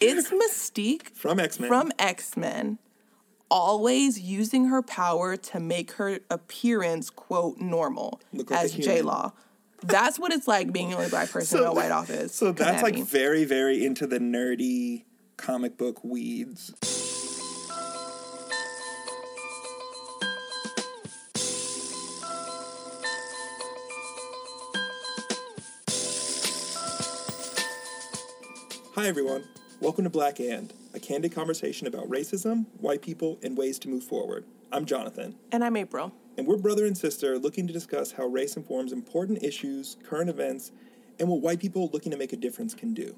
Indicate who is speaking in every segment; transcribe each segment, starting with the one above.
Speaker 1: It's Mystique
Speaker 2: From X Men.
Speaker 1: from X Men, always using her power to make her appearance quote normal
Speaker 2: Look like
Speaker 1: as. J Law. That's what it's like being the only black person in a white office.
Speaker 2: So that's
Speaker 1: at
Speaker 2: like
Speaker 1: me.
Speaker 2: very, very into the nerdy comic book weeds. Hi, everyone. Welcome to Black And, a candid conversation about racism, white people, and ways to move forward. I'm Johnathan,
Speaker 1: and I'm April.
Speaker 2: and we're brother and sister looking to discuss how race informs important issues, current events, and what white people looking to make a difference can do.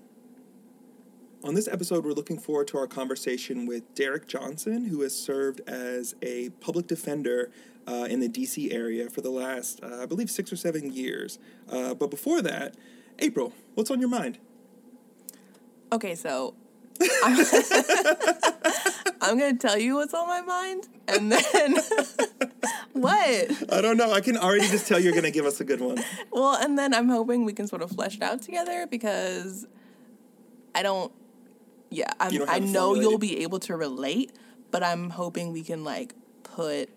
Speaker 2: On this episode, we're looking forward to our conversation with Derrick Johnson, who has served as a public defender uh, in the DC area for the last, uh, I believe, six or seven years. Uh, but before that, April, what's on your mind?
Speaker 1: Okay, so I'm, I'm gonna tell you what's on my mind, and then what?
Speaker 2: I don't know. I can already just tell you're going to give us a good one.
Speaker 1: Well, and then I'm hoping we can sort of flesh it out together because I don't. Yeah, I'm,
Speaker 2: don't
Speaker 1: I know you'll be able to relate, but I'm hoping we can like put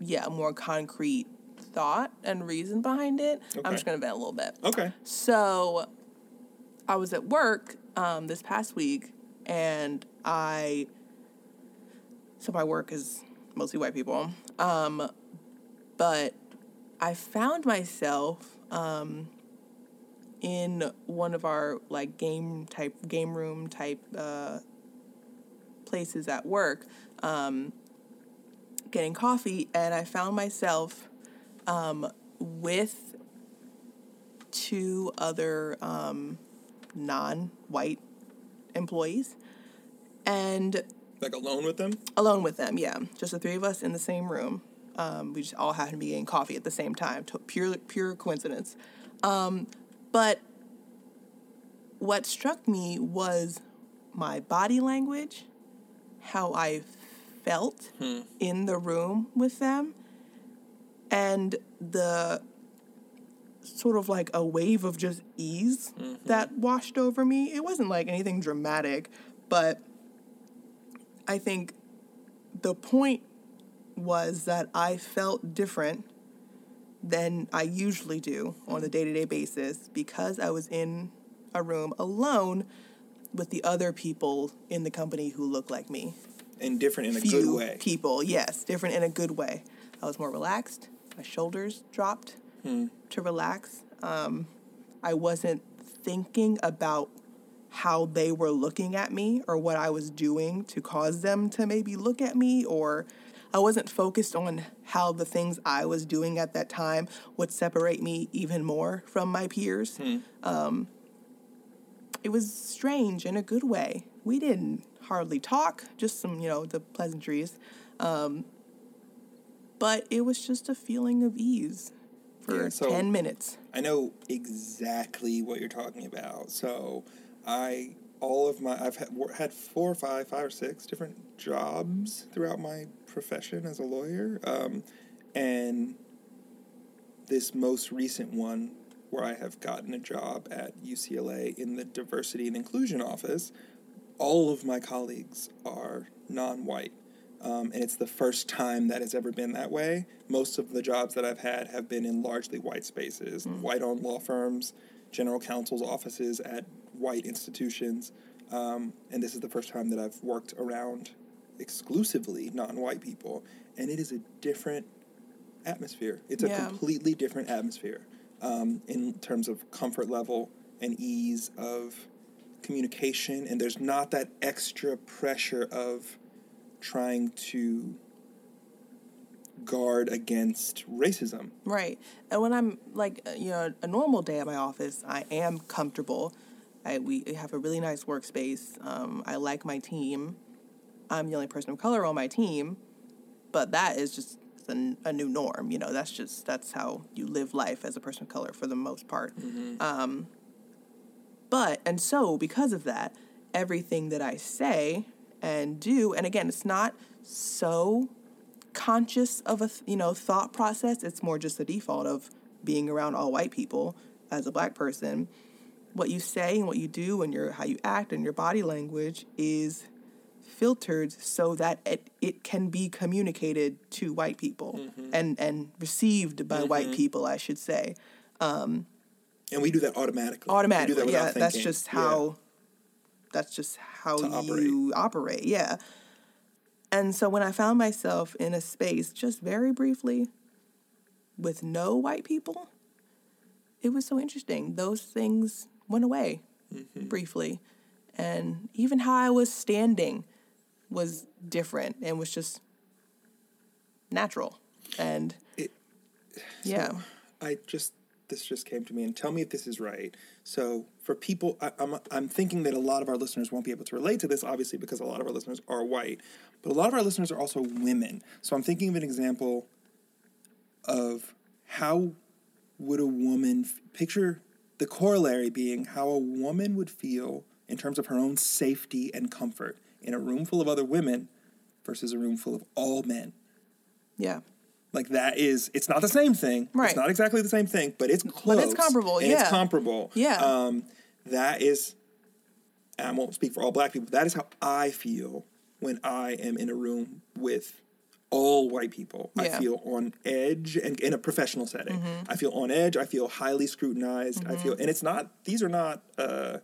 Speaker 1: yeah a more concrete thought and reason behind it. I'm just gonna vent a little bit.
Speaker 2: Okay.
Speaker 1: So, I was at work um, this past week, and I. So my work is mostly white people, um, but I found myself um, in one of our like game type game room type uh, places at work, um, getting coffee, and I found myself um, with two other um, non-white employees, and
Speaker 2: Like alone with them?
Speaker 1: alone with them. Yeah, just the three of us in the same room. Um, we just all happened to be getting coffee at the same time. Pure pure coincidence. Um, but what struck me was my body language, how I felt in the room with them, and the sort of like a wave of just ease mm-hmm. that washed over me. It wasn't like anything dramatic, but I think the point was that I felt different than I usually do on a day to day basis because I was in a room alone with the other people in the company who look like me.
Speaker 2: And different in a
Speaker 1: Few
Speaker 2: good way.
Speaker 1: people, yes, different in a good way. I was more relaxed. My shoulders dropped to relax. Um, I wasn't thinking about how they were looking at me or what I was doing to cause them to maybe look at me or I wasn't focused on how the things I was doing at that time would separate me even more from my peers. Um, it was strange in a good way. We didn't hardly talk, just some, you know, the pleasantries. Um, but it was just a feeling of ease for
Speaker 2: Yeah, so-
Speaker 1: 10 minutes.
Speaker 2: I know exactly what you're talking about. So, I all of my I've had, had four or five, five or six different jobs throughout my profession as a lawyer, um, and this most recent one where I have gotten a job at UCLA in the diversity and inclusion office. All of my colleagues are non-white. Um, and it's the first time that has ever been that way. Most of the jobs that I've had have been in largely white spaces, white owned law firms, general counsel's offices at white institutions. Um, and this is the first time that I've worked around exclusively non white people. And it is a different atmosphere. It's a completely different atmosphere um, in terms of comfort level and ease of communication. And there's not that extra pressure of trying to guard against racism.
Speaker 1: Right. And when I'm like, uh, you know, a normal day at my office, I am comfortable. I, we have a really nice workspace. Um, I like my team. I'm the only person of color on my team, but that is just a, a new norm. You know, that's just that's how you live life as a person of color for the most part. Um, but and so because of that, everything that I say and do, and again, it's not so conscious of a you know thought process. It's more just the default of being around all white people as a black person. what you say and what you do and your how you act and your body language is filtered so that it, it can be communicated to white people and and received by white people I should say Um,
Speaker 2: And we do that automatically.
Speaker 1: Automatically
Speaker 2: that
Speaker 1: yeah
Speaker 2: without
Speaker 1: that's
Speaker 2: thinking.
Speaker 1: just how that's just how
Speaker 2: operate.
Speaker 1: you operate yeah and so when i found myself in a space just very briefly with no white people it was so interesting those things went away
Speaker 2: Mm-hmm.
Speaker 1: briefly and even how i was standing was different and was just natural and
Speaker 2: It-
Speaker 1: yeah
Speaker 2: I just this just came to me, and tell me if this is right. So for people, I, I'm I'm thinking that a lot of our listeners won't be able to relate to this, obviously, because a lot of our listeners are white, but a lot of our listeners are also women. So I'm thinking of an example of how would a woman picture the corollary being how a woman would feel in terms of her own safety and comfort in a room full of other women versus a room full of all men.
Speaker 1: yeah
Speaker 2: Like that is, it's not the same thing.
Speaker 1: Right.
Speaker 2: It's not exactly the same thing, but it's close.
Speaker 1: But it's comparable,
Speaker 2: and
Speaker 1: yeah.
Speaker 2: It's comparable.
Speaker 1: Yeah.
Speaker 2: Um, that is, and I won't speak for all black people. That is how I feel when I am in a room with all white people. I feel on edge and in a professional setting.
Speaker 1: Mm-hmm.
Speaker 2: I feel on edge. I feel highly scrutinized. I feel, and it's not, these are not, uh,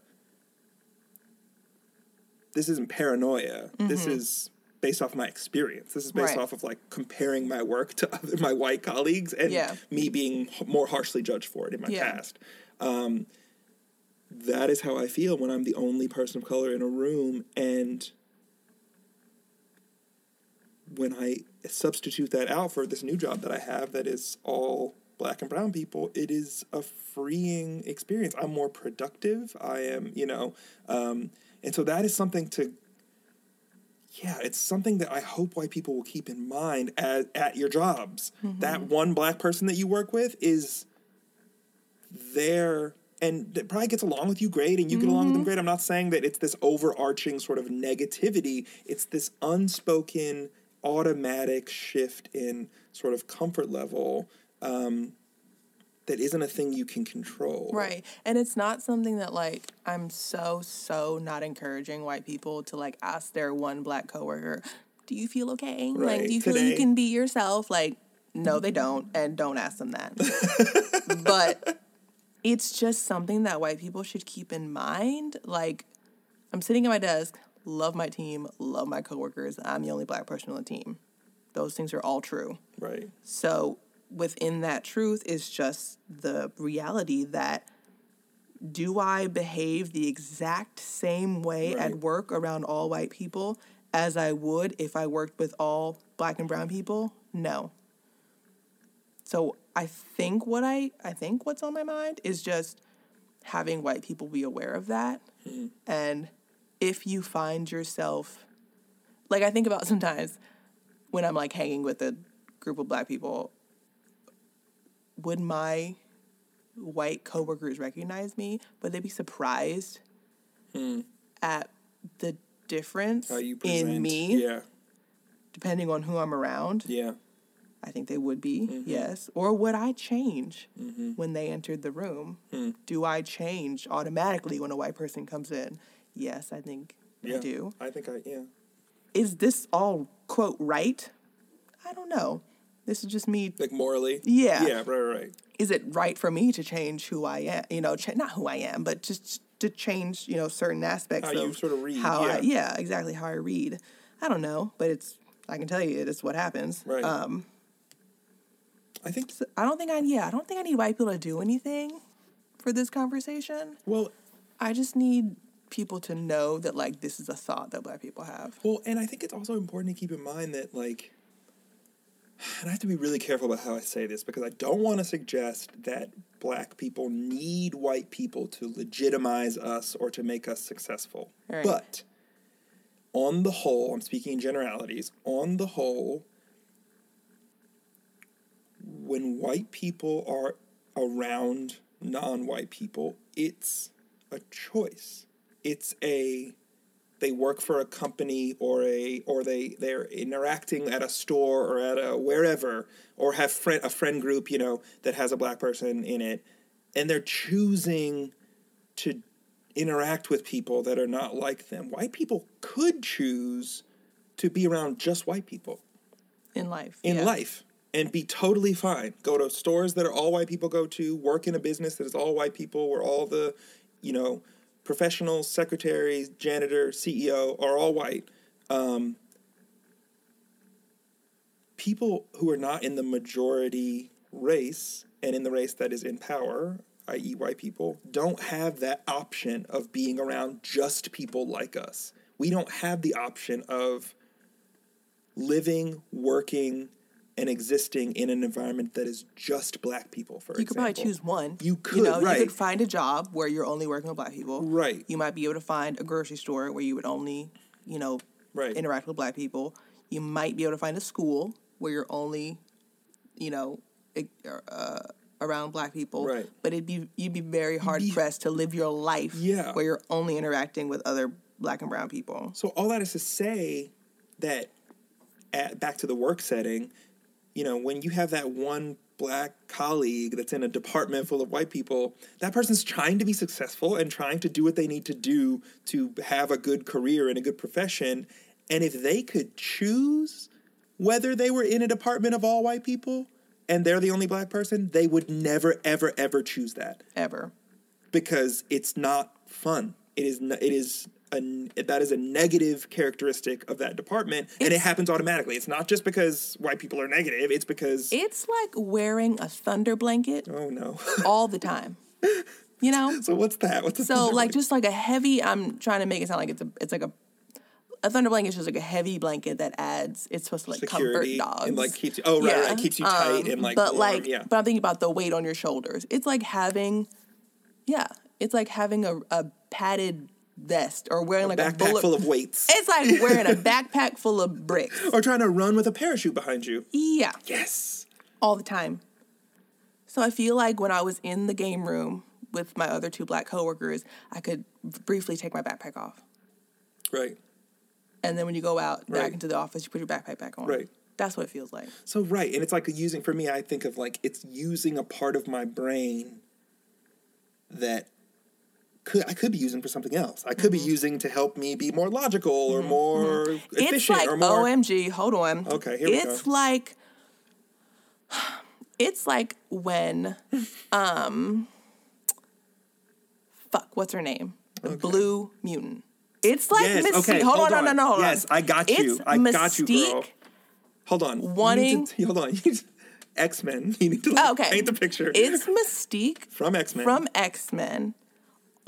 Speaker 2: this isn't paranoia. This is based off my experience. This is based.
Speaker 1: Right.
Speaker 2: off of like comparing my work to other my white colleagues and
Speaker 1: Yeah.
Speaker 2: me being more harshly judged for it in my
Speaker 1: Yeah.
Speaker 2: past. Um, that is how I feel when I'm the only person of color in a room and when I substitute that out for this new job that I have that is all black and brown people, it is a freeing experience. I'm more productive. I am, you know, um, and so that is something to, yeah, it's something that I hope white people will keep in mind at, at your jobs. That one black person that you work with is there and that probably gets along with you great and you get along with them great. I'm not saying that it's this overarching sort of negativity. It's this unspoken automatic shift in sort of comfort level um, that isn't a thing you can control.
Speaker 1: Right. And it's not something that like I'm so so not encouraging white people to like ask their one black coworker, "Do you feel okay? like do you feel you can be yourself?" Like no, they don't and don't ask them that. but it's just something that white people should keep in mind. Like I'm sitting at my desk, love my team, love my coworkers. I'm the only black person on the team. Those things are all true.
Speaker 2: Right.
Speaker 1: So within that truth is just the reality that do I behave the exact same way
Speaker 2: Right.
Speaker 1: at work around all white people as I would if I worked with all black and brown people? No. So I think what I I think what's on my mind is just having white people be aware of that. Hmm. And if you find yourself like I think about sometimes when I'm like hanging with a group of black people, would my white coworkers recognize me? Would they be surprised at the difference
Speaker 2: Hmm. How you
Speaker 1: in me,
Speaker 2: Yeah.
Speaker 1: depending on who I'm around?
Speaker 2: Yeah.
Speaker 1: I think they would be,
Speaker 2: Mm-hmm.
Speaker 1: yes. Or would I change when they entered the room?
Speaker 2: Hmm.
Speaker 1: Do I change automatically when a white person comes in? Yes, I think
Speaker 2: Yeah.
Speaker 1: I do.
Speaker 2: I think I, yeah.
Speaker 1: Is this all, quote, right? I don't know. This is just me.
Speaker 2: Like morally.
Speaker 1: Yeah.
Speaker 2: Yeah, right, right.
Speaker 1: Is it right for me to change who I am? You know, ch- not who I am, but just to change, you know, certain aspects
Speaker 2: How
Speaker 1: of
Speaker 2: you sort of read,
Speaker 1: How I,
Speaker 2: yeah.
Speaker 1: yeah, exactly how I read. I don't know, but it's. I can tell you, it's what happens.
Speaker 2: Right.
Speaker 1: Um,
Speaker 2: I think,
Speaker 1: So I don't think I yeah, I don't think I need white people to do anything for this conversation.
Speaker 2: well,
Speaker 1: I just need people to know that like this is a thought that black people have.
Speaker 2: Well, and I think it's also important to keep in mind that, like, and I have to be really careful about how I say this because I don't want to suggest that black people need white people to legitimize us or to make us successful.
Speaker 1: Right.
Speaker 2: But on the whole, I'm speaking in generalities, on the whole, when white people are around non white people, it's a choice. It's a they work for a company or a or they they're interacting at a store or at a wherever or have friend a friend group you know that has a black person in it and they're choosing to interact with people that are not like them. White people could choose to be around just white people
Speaker 1: In life.
Speaker 2: in
Speaker 1: yeah.
Speaker 2: life and be totally fine. Go to stores that are all white people go to, work in a business that is all white people, where all the, you know, professionals, secretaries, janitor, CEO are all white. Um, people who are not in the majority race and in the race that is in power, i.e., white people, don't have that option of being around just people like us. We don't have the option of living, working, and existing in an environment that is just black people, for example.
Speaker 1: You could probably choose one.
Speaker 2: You could,
Speaker 1: you know,
Speaker 2: right.
Speaker 1: You could find a job where you're only working with black people.
Speaker 2: Right.
Speaker 1: You might be able to find a grocery store where you would only, you know,
Speaker 2: Right.
Speaker 1: interact with black people. You might be able to find a school where you're only, you know, e- uh, around black people.
Speaker 2: Right.
Speaker 1: But it'd be you'd be very hard
Speaker 2: be-
Speaker 1: pressed to live your life
Speaker 2: Yeah.
Speaker 1: where you're only interacting with other black and brown people.
Speaker 2: So all that is to say that at, back to the work setting, you know, when you have that one black colleague that's in a department full of white people, that person's trying to be successful and trying to do what they need to do to have a good career and a good profession. And if they could choose whether they were in a department of all white people and they're the only black person, they would never, ever, ever choose that
Speaker 1: Ever.
Speaker 2: because it's not fun. It is. It is. A, that is a negative characteristic of that department, and it happens automatically. It's not just because white people are negative. It's because
Speaker 1: It's like wearing a thunder blanket
Speaker 2: oh no.
Speaker 1: all the time. You know?
Speaker 2: so what's that? What's
Speaker 1: So like
Speaker 2: blanket?
Speaker 1: just like a heavy I'm trying to make it sound like it's a it's like a a thunder blanket is just like a heavy blanket that adds it's supposed to like
Speaker 2: security
Speaker 1: comfort dogs.
Speaker 2: and like keeps you. Oh right, right, keeps you tight
Speaker 1: um,
Speaker 2: and like.
Speaker 1: but
Speaker 2: warm,
Speaker 1: like
Speaker 2: yeah.
Speaker 1: but I'm thinking about the weight on your shoulders. It's like having yeah, it's like having a, a padded vest or wearing like a
Speaker 2: backpack
Speaker 1: bullet
Speaker 2: full of weights,
Speaker 1: It's like wearing a backpack full of bricks.
Speaker 2: or trying to run with a parachute behind you.
Speaker 1: Yeah.
Speaker 2: Yes.
Speaker 1: all the time. So I feel like when I was in the game room with my other two black coworkers, I could briefly take my backpack off.
Speaker 2: Right.
Speaker 1: And then when you go out back
Speaker 2: Right.
Speaker 1: into the office, you put your backpack back on.
Speaker 2: Right.
Speaker 1: That's what it feels like.
Speaker 2: So right, and it's like using for me. I think of like it's using a part of my brain that could I could be using for something else. I could be using to help me be more logical or more efficient
Speaker 1: Mm-hmm. It's like
Speaker 2: or more.
Speaker 1: OMG. Hold on.
Speaker 2: Okay, here we go.
Speaker 1: it's like it's like when um fuck, what's her name? The blue mutant. It's like
Speaker 2: Yes,
Speaker 1: Mystique.
Speaker 2: okay,
Speaker 1: hold,
Speaker 2: hold
Speaker 1: on, no,
Speaker 2: on.
Speaker 1: no, no. hold on.
Speaker 2: Yes, I got you.
Speaker 1: It's
Speaker 2: I got you, girl. Hold on. You need
Speaker 1: wanting-
Speaker 2: to- hold on. X Men. You need to like,
Speaker 1: Oh, okay.
Speaker 2: paint the picture
Speaker 1: It's Mystique
Speaker 2: from X Men.
Speaker 1: from X Men,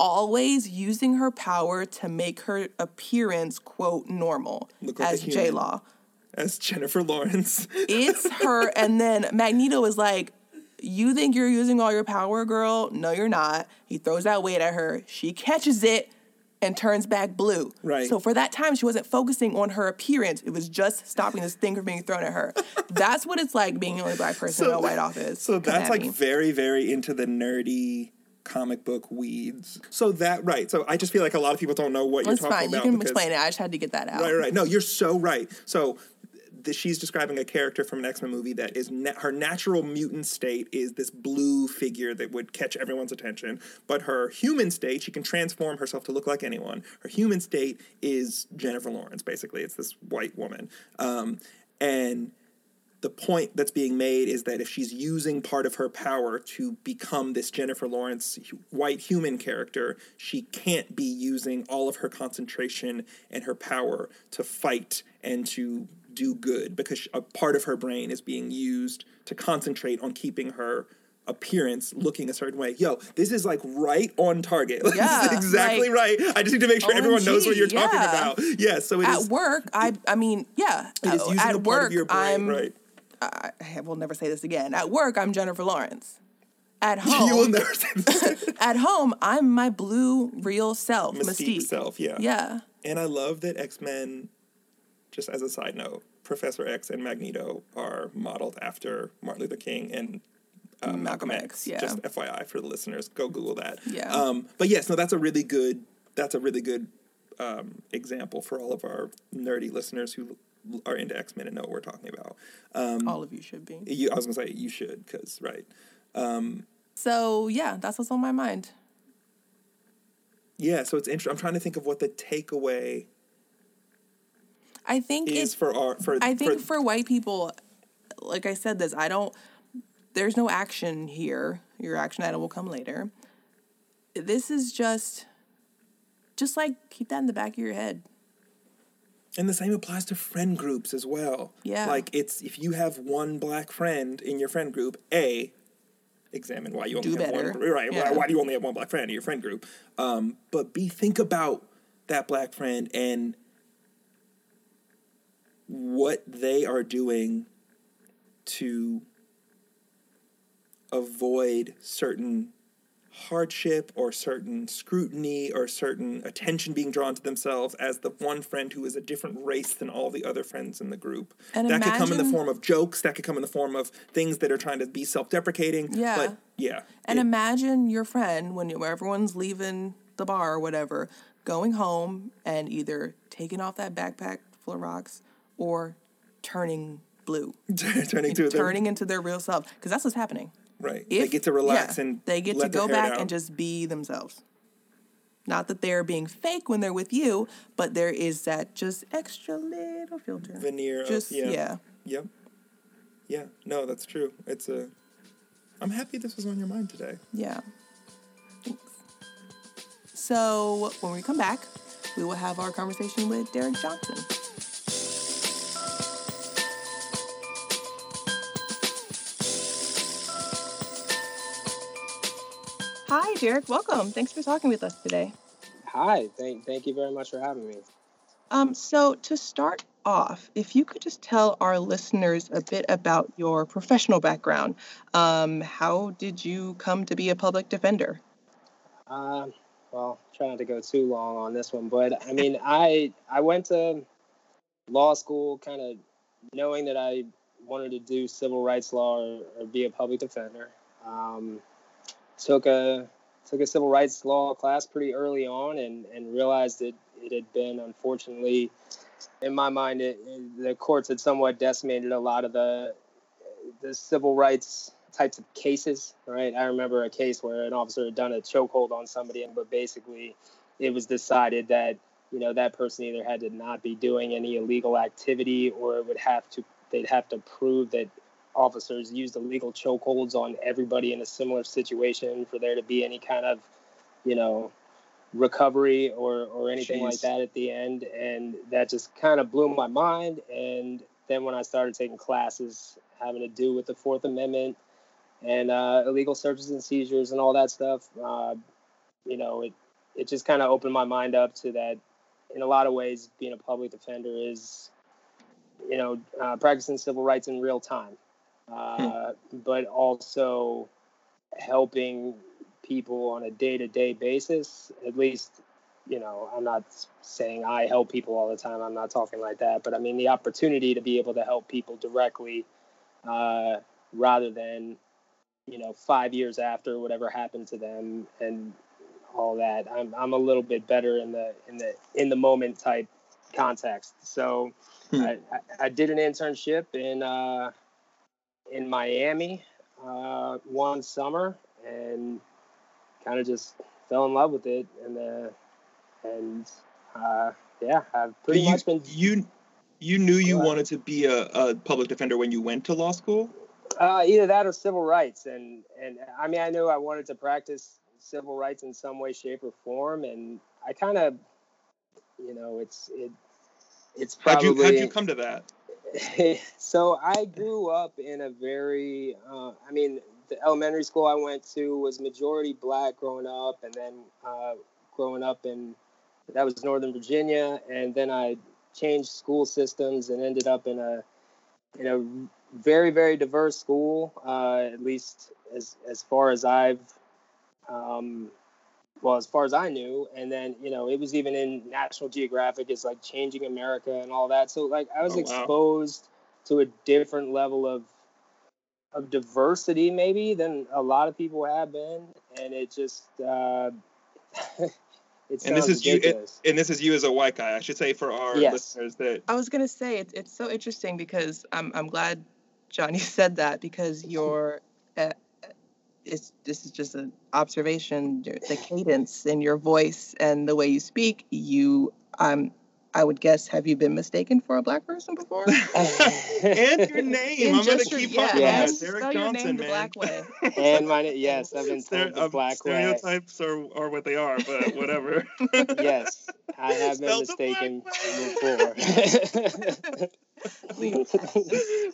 Speaker 1: always using her power to make her appearance quote normal
Speaker 2: Look like
Speaker 1: as. J Law.
Speaker 2: as Jennifer Lawrence.
Speaker 1: It's her, and then Magneto is like, "You think you're using all your power, girl? No, you're not." He throws that weight at her. She catches it and turns back blue.
Speaker 2: Right.
Speaker 1: So for that time, she wasn't focusing on her appearance. It was just stopping this thing from being thrown at her. That's what it's like being the only black person in a white office.
Speaker 2: So that's like
Speaker 1: me.
Speaker 2: very, very into the nerdy comic book weeds. So that right. So I just feel like a lot of people don't know what
Speaker 1: It's
Speaker 2: you're talking
Speaker 1: fine. You can
Speaker 2: because-
Speaker 1: explain it. I just had to get that out.
Speaker 2: Right, right. No, you're so right. So the, she's describing a character from an X Men movie that is na- her natural mutant state is this blue figure that would catch everyone's attention, but her human state, she can transform herself to look like anyone. Her human state is Jennifer Lawrence. Basically, it's this white woman, um, and the point that's being made is that if she's using part of her power to become this Jennifer Lawrence white human character, she can't be using all of her concentration and her power to fight and to do good because a part of her brain is being used to concentrate on keeping her appearance looking a certain way. Yo, this is like right on target. Like,
Speaker 1: Yeah,
Speaker 2: this is exactly
Speaker 1: like,
Speaker 2: right. I just need to make sure everyone knows what you're
Speaker 1: OMG,
Speaker 2: talking
Speaker 1: yeah.
Speaker 2: about. Yeah, so it is.
Speaker 1: At work, I I mean, yeah.
Speaker 2: it is using
Speaker 1: at
Speaker 2: a part
Speaker 1: work,
Speaker 2: of your brain,
Speaker 1: I'm.
Speaker 2: right?
Speaker 1: I, I will never say this again. At work, I'm Jennifer Lawrence. At home,
Speaker 2: you will never say this.
Speaker 1: at home, I'm my blue real self,
Speaker 2: Mystique
Speaker 1: Mystique.
Speaker 2: self, yeah.
Speaker 1: Yeah.
Speaker 2: And I love that X Men, just as a side note, Professor X and Magneto are modeled after Martin Luther King and uh, Malcolm,
Speaker 1: Malcolm
Speaker 2: X.
Speaker 1: X, yeah.
Speaker 2: Just FYI for the listeners, go Google that.
Speaker 1: Yeah.
Speaker 2: Um, but yes, no, that's a really good. That's a really good um, example for all of our nerdy listeners who are into X Men and know what we're talking about. Um,
Speaker 1: All of you should be.
Speaker 2: you, I was gonna say you should, because right.
Speaker 1: Um, So yeah, that's what's on my mind.
Speaker 2: yeah, so it's interesting. I'm trying to think of what the takeaway
Speaker 1: I think
Speaker 2: is
Speaker 1: it,
Speaker 2: for our for.
Speaker 1: I think for white people, like I said, this I don't. There's no action here. Your action item will come later. This is just, just like keep that in the back of your head.
Speaker 2: And the same applies to friend groups as well.
Speaker 1: Yeah.
Speaker 2: Like it's if you have one black friend in your friend group, A, examine why you only
Speaker 1: Do
Speaker 2: have
Speaker 1: better.
Speaker 2: one right,
Speaker 1: Yeah.
Speaker 2: why, why do you only have one black friend in your friend group? Um, but B, think about that black friend and what they are doing to avoid certain hardship or certain scrutiny or certain attention being drawn to themselves as the one friend who is a different race than all the other friends in the group.
Speaker 1: And
Speaker 2: that could come in the form of jokes, that could come in the form of things that are trying to be self-deprecating.
Speaker 1: Yeah.
Speaker 2: But yeah.
Speaker 1: And
Speaker 2: it-
Speaker 1: imagine your friend when you, everyone's leaving the bar or whatever, going home and either taking off that backpack full of rocks or turning blue,
Speaker 2: turning to
Speaker 1: turning into their real self, because that's what's happening.
Speaker 2: Right.
Speaker 1: If,
Speaker 2: they get to relax
Speaker 1: yeah,
Speaker 2: and
Speaker 1: they get to go back
Speaker 2: down.
Speaker 1: and just be themselves. Not that they're being fake when they're with you, but there is that just extra little filter.
Speaker 2: veneer
Speaker 1: Just
Speaker 2: of, yeah.
Speaker 1: yeah.
Speaker 2: Yep. Yeah. No, that's true. It's a I'm happy this was on your mind today.
Speaker 1: Yeah. Thanks. So when we come back, we will have our conversation with Derrick Johnson. Hi, Derrick. Welcome. Thanks for talking with us today.
Speaker 3: Hi, thank thank you very much for having me.
Speaker 1: Um, so to start off, if you could just tell our listeners a bit about your professional background. Um, how did you come to be a public defender?
Speaker 3: Uh, well, try not to go too long on this one, but I mean, I I went to law school, kind of knowing that I wanted to do civil rights law or, or be a public defender. Um, took a took a civil rights law class pretty early on, and and realized that it had been unfortunately, in my mind, it, the courts had somewhat decimated a lot of the the civil rights types of cases, right? I remember a case where an officer had done a chokehold on somebody, but basically it was decided that you know that person either had to not be doing any illegal activity or it would have to they'd have to prove that officers used illegal chokeholds on everybody in a similar situation for there to be any kind of you know recovery or or anything like that at the end. And that just kind of blew my mind. And then when I started taking classes having to do with the Fourth Amendment and uh, illegal searches and seizures and all that stuff, uh, you know, it it just kind of opened my mind up to that. In a lot of ways, being a public defender is, you know, uh, practicing civil rights in real time, uh, but also helping people on a day to day basis. At least, you know, I'm not saying I help people all the time. I'm not talking like that, but I mean the opportunity to be able to help people directly, uh, rather than, you know, five years after whatever happened to them and all that. I'm I'm a little bit better in the in the in the moment type context. So
Speaker 2: Hmm.
Speaker 3: I, I, I did an internship in uh, in Miami uh, one summer and kind of just fell in love with it and uh, and uh, yeah, I've pretty
Speaker 2: you,
Speaker 3: much been
Speaker 2: you you knew you
Speaker 3: Right.
Speaker 2: wanted to be a, a public defender when you went to law school?
Speaker 3: Uh, either that or civil rights, and and I mean, I knew I wanted to practice civil rights in some way, shape, or form, and I kind of, you know, it's it, it's
Speaker 2: How'd
Speaker 3: probably.
Speaker 2: you how'd you come to that?
Speaker 3: so I grew up in a very, uh, I mean, the elementary school I went to was majority black growing up, and then uh, growing up in that was Northern Virginia, and then I changed school systems and ended up in a in a very very diverse school, uh, at least as as far as I've. Um, well, as far as I knew, and then you know, it was even in National Geographic it's like changing America and all that. So like, I was
Speaker 2: Oh, wow.
Speaker 3: exposed to a different level of of diversity, maybe than a lot of people have been, and it just uh, it
Speaker 2: And this is you- it- And this is you as a white guy. I should say for our
Speaker 3: Yes.
Speaker 2: listeners that
Speaker 1: I was gonna say it's it's so interesting because I'm I'm glad Johnny said that because your uh, it's this is just an observation. The cadence in your voice and the way you speak, you um, I would guess, have you been mistaken for a black person before?
Speaker 2: and your name. I'm gonna keep
Speaker 1: yeah,
Speaker 2: up
Speaker 3: yeah.
Speaker 2: with that. Derrick
Speaker 1: spell your
Speaker 2: Johnson,
Speaker 1: name the
Speaker 2: man.
Speaker 1: black way.
Speaker 3: and my yes, I've been
Speaker 2: Stere-
Speaker 3: the
Speaker 2: um,
Speaker 3: black way.
Speaker 2: stereotypes are, are what they are, but whatever.
Speaker 3: Yes, I have been
Speaker 2: Spelled
Speaker 3: mistaken before.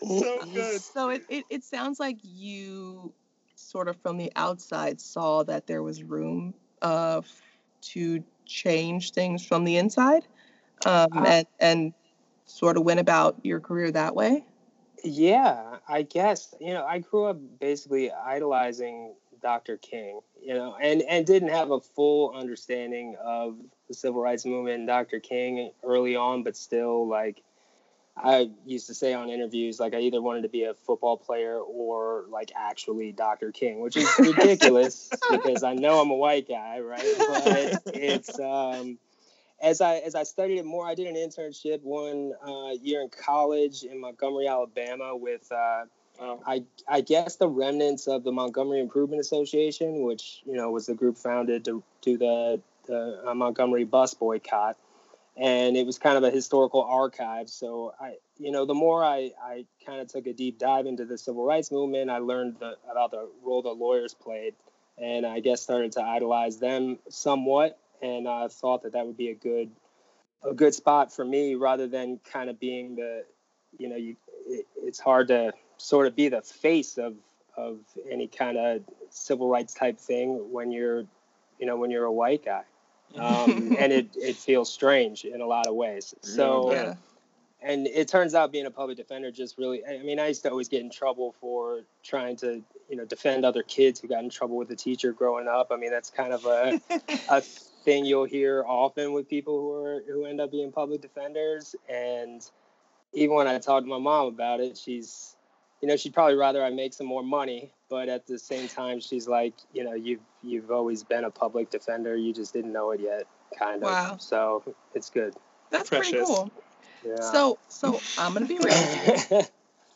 Speaker 2: so good.
Speaker 1: So it, it, it sounds like you sort of from the outside saw that there was room uh, to change things from the inside um,
Speaker 3: Uh,
Speaker 1: and, and sort of went about your career that way.
Speaker 3: Yeah, I guess you know I grew up basically idolizing Dr. King, you know, and and didn't have a full understanding of the civil rights movement and Dr. King early on, but still like I used to say on interviews like I either wanted to be a football player or like actually Dr. King, which is ridiculous because I know I'm a white guy, right? But it's um as I as I studied it more, I did an internship one uh, year in college in Montgomery, Alabama, with uh,
Speaker 2: Wow.
Speaker 3: I I guess the remnants of the Montgomery Improvement Association, which you know was the group founded to do the the uh, Montgomery bus boycott, and it was kind of a historical archive. So I you know the more I I kind of took a deep dive into the civil rights movement, I learned the, about the role the lawyers played, and I guess started to idolize them somewhat, and I thought that that would be a good a good spot for me rather than kind of being the you know you it, it's hard to sort of be the face of of any kind of civil rights type thing when you're you know when you're a white guy um, and it, it feels strange in a lot of ways. So
Speaker 1: yeah.
Speaker 3: and it turns out being a public defender just really i mean i used to always get in trouble for trying to you know defend other kids who got in trouble with a teacher growing up. I mean that's kind of a a thing you'll hear often with people who are who end up being public defenders. And even when i talk to my mom about it she's you know she'd probably rather i make some more money but at the same time she's like you know you've you've always been a public defender you just didn't know it yet kind of
Speaker 1: Wow.
Speaker 3: so it's good
Speaker 1: That's pretty cool.
Speaker 3: yeah
Speaker 1: So so I'm gonna be real.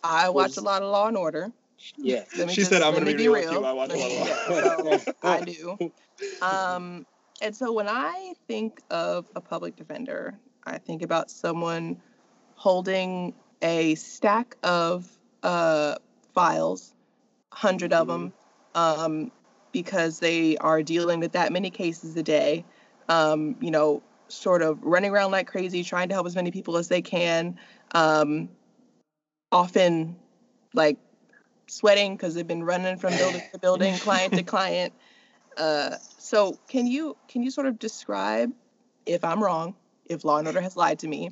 Speaker 1: I watch a lot of Law and Order.
Speaker 3: yeah
Speaker 2: She
Speaker 1: just-
Speaker 2: said, "I'm gonna
Speaker 1: me
Speaker 2: be real with you. I watch a lot
Speaker 3: of
Speaker 1: yeah,
Speaker 3: Law.
Speaker 1: so I do. Um, and so when I think of a public defender, I think about someone holding a stack of uh, files, hundred of them, um, because they are dealing with that many cases a day. Um, you know, sort of running around like crazy, trying to help as many people as they can. Um, often, like sweating because they've been running from building to building, client to client. Uh, so can you can you sort of describe if I'm wrong, if Law and Order has lied to me,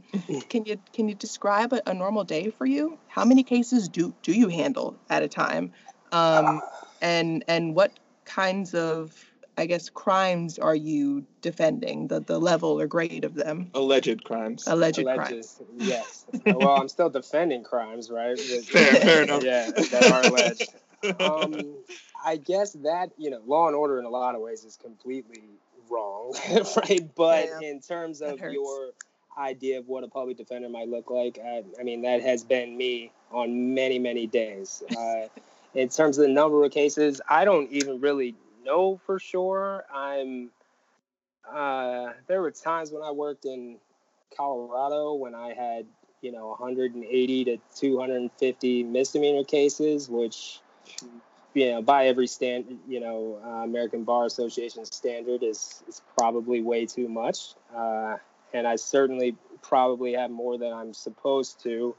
Speaker 1: can you can you describe a, a normal day for you? How many cases do do you handle at a time, um, and and what kinds of I guess crimes are you defending? The the level or grade of them,
Speaker 2: Alleged crimes.
Speaker 1: alleged
Speaker 3: Alleged,
Speaker 1: crimes.
Speaker 3: yes well i'm still defending crimes right
Speaker 2: Fair, fair enough.
Speaker 3: yeah that are alleged um, I guess that you know, Law and Order in a lot of ways is completely right? But
Speaker 1: Yeah,
Speaker 3: in terms of your idea of what a public defender might look like, I, I mean, that has been me on many, many days. Uh, in terms of the number of cases, I don't even really know for sure. I'm. Uh, there were times when I worked in Colorado when I had you know 180 to 250 misdemeanor cases, which you know by every stand you know uh, American Bar Association standard is is probably way too much, uh, and I certainly probably have more than I'm supposed to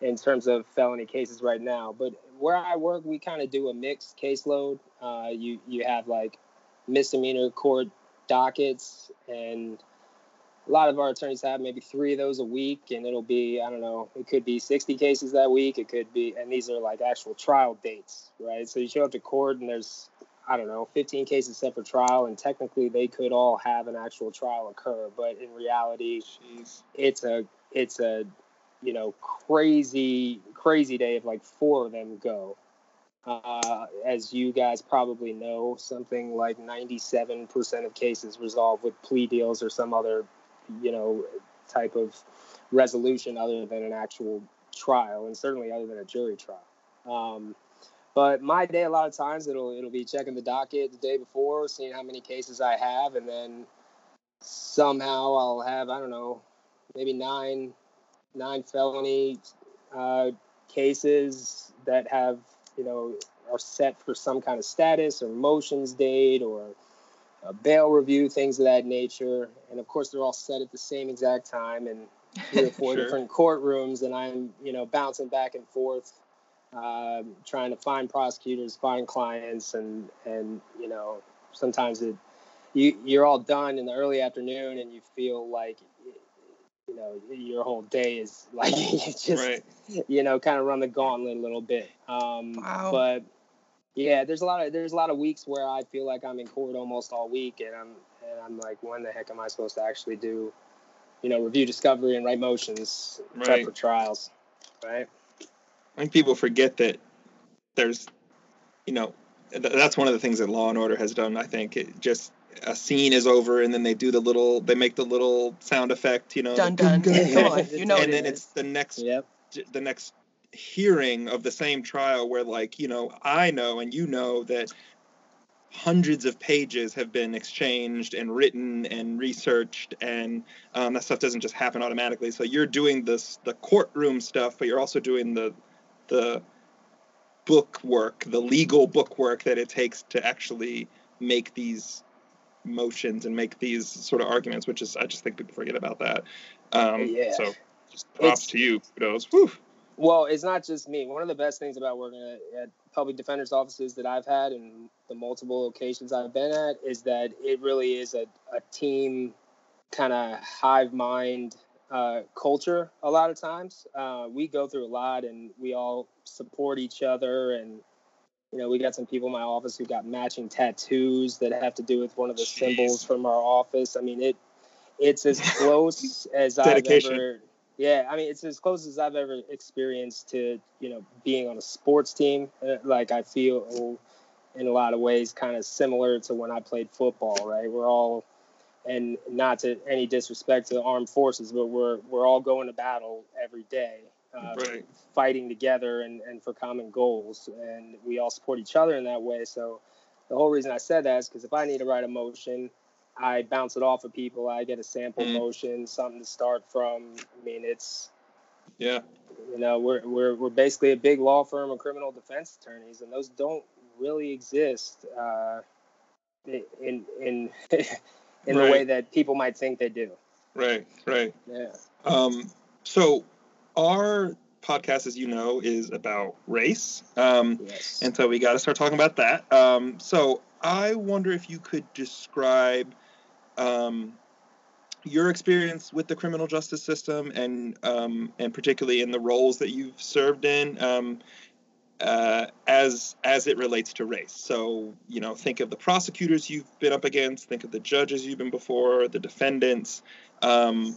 Speaker 3: in terms of felony cases right now. But where I work, we kind of do a mixed caseload. Uh, you you have like misdemeanor court dockets and a lot of our attorneys have maybe three of those a week and it'll be i don't know it could be 60 cases that week it could be and these are like actual trial dates right so you show up to court and there's i don't know 15 cases set for trial and technically they could all have an actual trial occur but in reality
Speaker 2: Jeez.
Speaker 3: it's a it's a you know crazy crazy day if like four of them go uh, as you guys probably know something like 97% of cases resolve with plea deals or some other you know type of resolution other than an actual trial and certainly other than a jury trial. Um, But my day, a lot of times, it'll it'll be checking the docket the day before, seeing how many cases I have, and then somehow I'll have I don't know, maybe nine nine felony uh, cases that have you know are set for some kind of status or motions date or a bail review, things of that nature. And of course, they're all set at the same exact time in three or four
Speaker 2: Sure.
Speaker 3: different courtrooms, and I'm you know bouncing back and forth, uh, trying to find prosecutors, find clients, and and you know sometimes it you you're all done in the early afternoon, and you feel like you know your whole day is like you just
Speaker 2: right.
Speaker 3: you know kind of run the gauntlet a little bit. Um,
Speaker 1: Wow.
Speaker 3: But yeah, there's a lot of there's a lot of weeks where I feel like I'm in court almost all week, and I'm and I'm like, when the heck am I supposed to actually do, you know, review discovery and write motions, prep
Speaker 2: Right.
Speaker 3: for trials, right?
Speaker 2: I think people forget that there's, you know, th- that's one of the things that Law and Order has done. I think it just a scene is over and then they do the little, they make the little sound effect, you know,
Speaker 1: Dun
Speaker 2: the
Speaker 1: dun.
Speaker 2: dun, dun,
Speaker 1: Come
Speaker 2: and,
Speaker 1: on, you know
Speaker 2: and
Speaker 1: it
Speaker 2: then
Speaker 1: is.
Speaker 2: it's the next,
Speaker 3: Yep.
Speaker 2: the next hearing of the same trial where like you know I know and you know that hundreds of pages have been exchanged and written and researched and um, that stuff doesn't just happen automatically so you're doing this the courtroom stuff but you're also doing the the book work the legal book work that it takes to actually make these motions and make these sort of arguments which is i just think people forget about that um,
Speaker 3: Yeah.
Speaker 2: so just props
Speaker 3: It's-
Speaker 2: to you kudos Whew.
Speaker 3: Well, it's not just me. One of the best things about working at, at public defenders offices that I've had and the multiple locations I've been at is that it really is a, a team kind of hive mind uh, culture a lot of times. Uh, we go through a lot and we all support each other. And, you know, we got some people in my office who got matching tattoos that have to do with one of the
Speaker 2: Jeez.
Speaker 3: symbols from our office. I mean, it it's as close as I've ever yeah, I mean, it's as close as I've ever experienced to, you know, being on a sports team. Uh, Like, I feel in a lot of ways kind of similar to when I played football, right? We're all, and not to any disrespect to the armed forces, but we're, we're all going to battle every day, uh,
Speaker 2: Right.
Speaker 3: fighting together and, and for common goals. And we all support each other in that way. So, the whole reason I said that is because if I need to write a motion, I bounce it off of people. I get a sample
Speaker 2: Mm.
Speaker 3: motion, something to start from. I mean, it's
Speaker 2: yeah
Speaker 3: you know we're we're we're basically a big law firm of criminal defense attorneys, and those don't really exist uh, in in in the way that people might think they do.
Speaker 2: right right
Speaker 3: Yeah.
Speaker 2: Um, so our podcast, as you know, is about race. Um,
Speaker 3: Yes.
Speaker 2: and so we got to start talking about that. Um, so I wonder if you could describe um, your experience with the criminal justice system and um, and particularly in the roles that you've served in um, uh, as as it relates to race. So you know, think of the prosecutors you've been up against, think of the judges you've been before, the defendants. Um,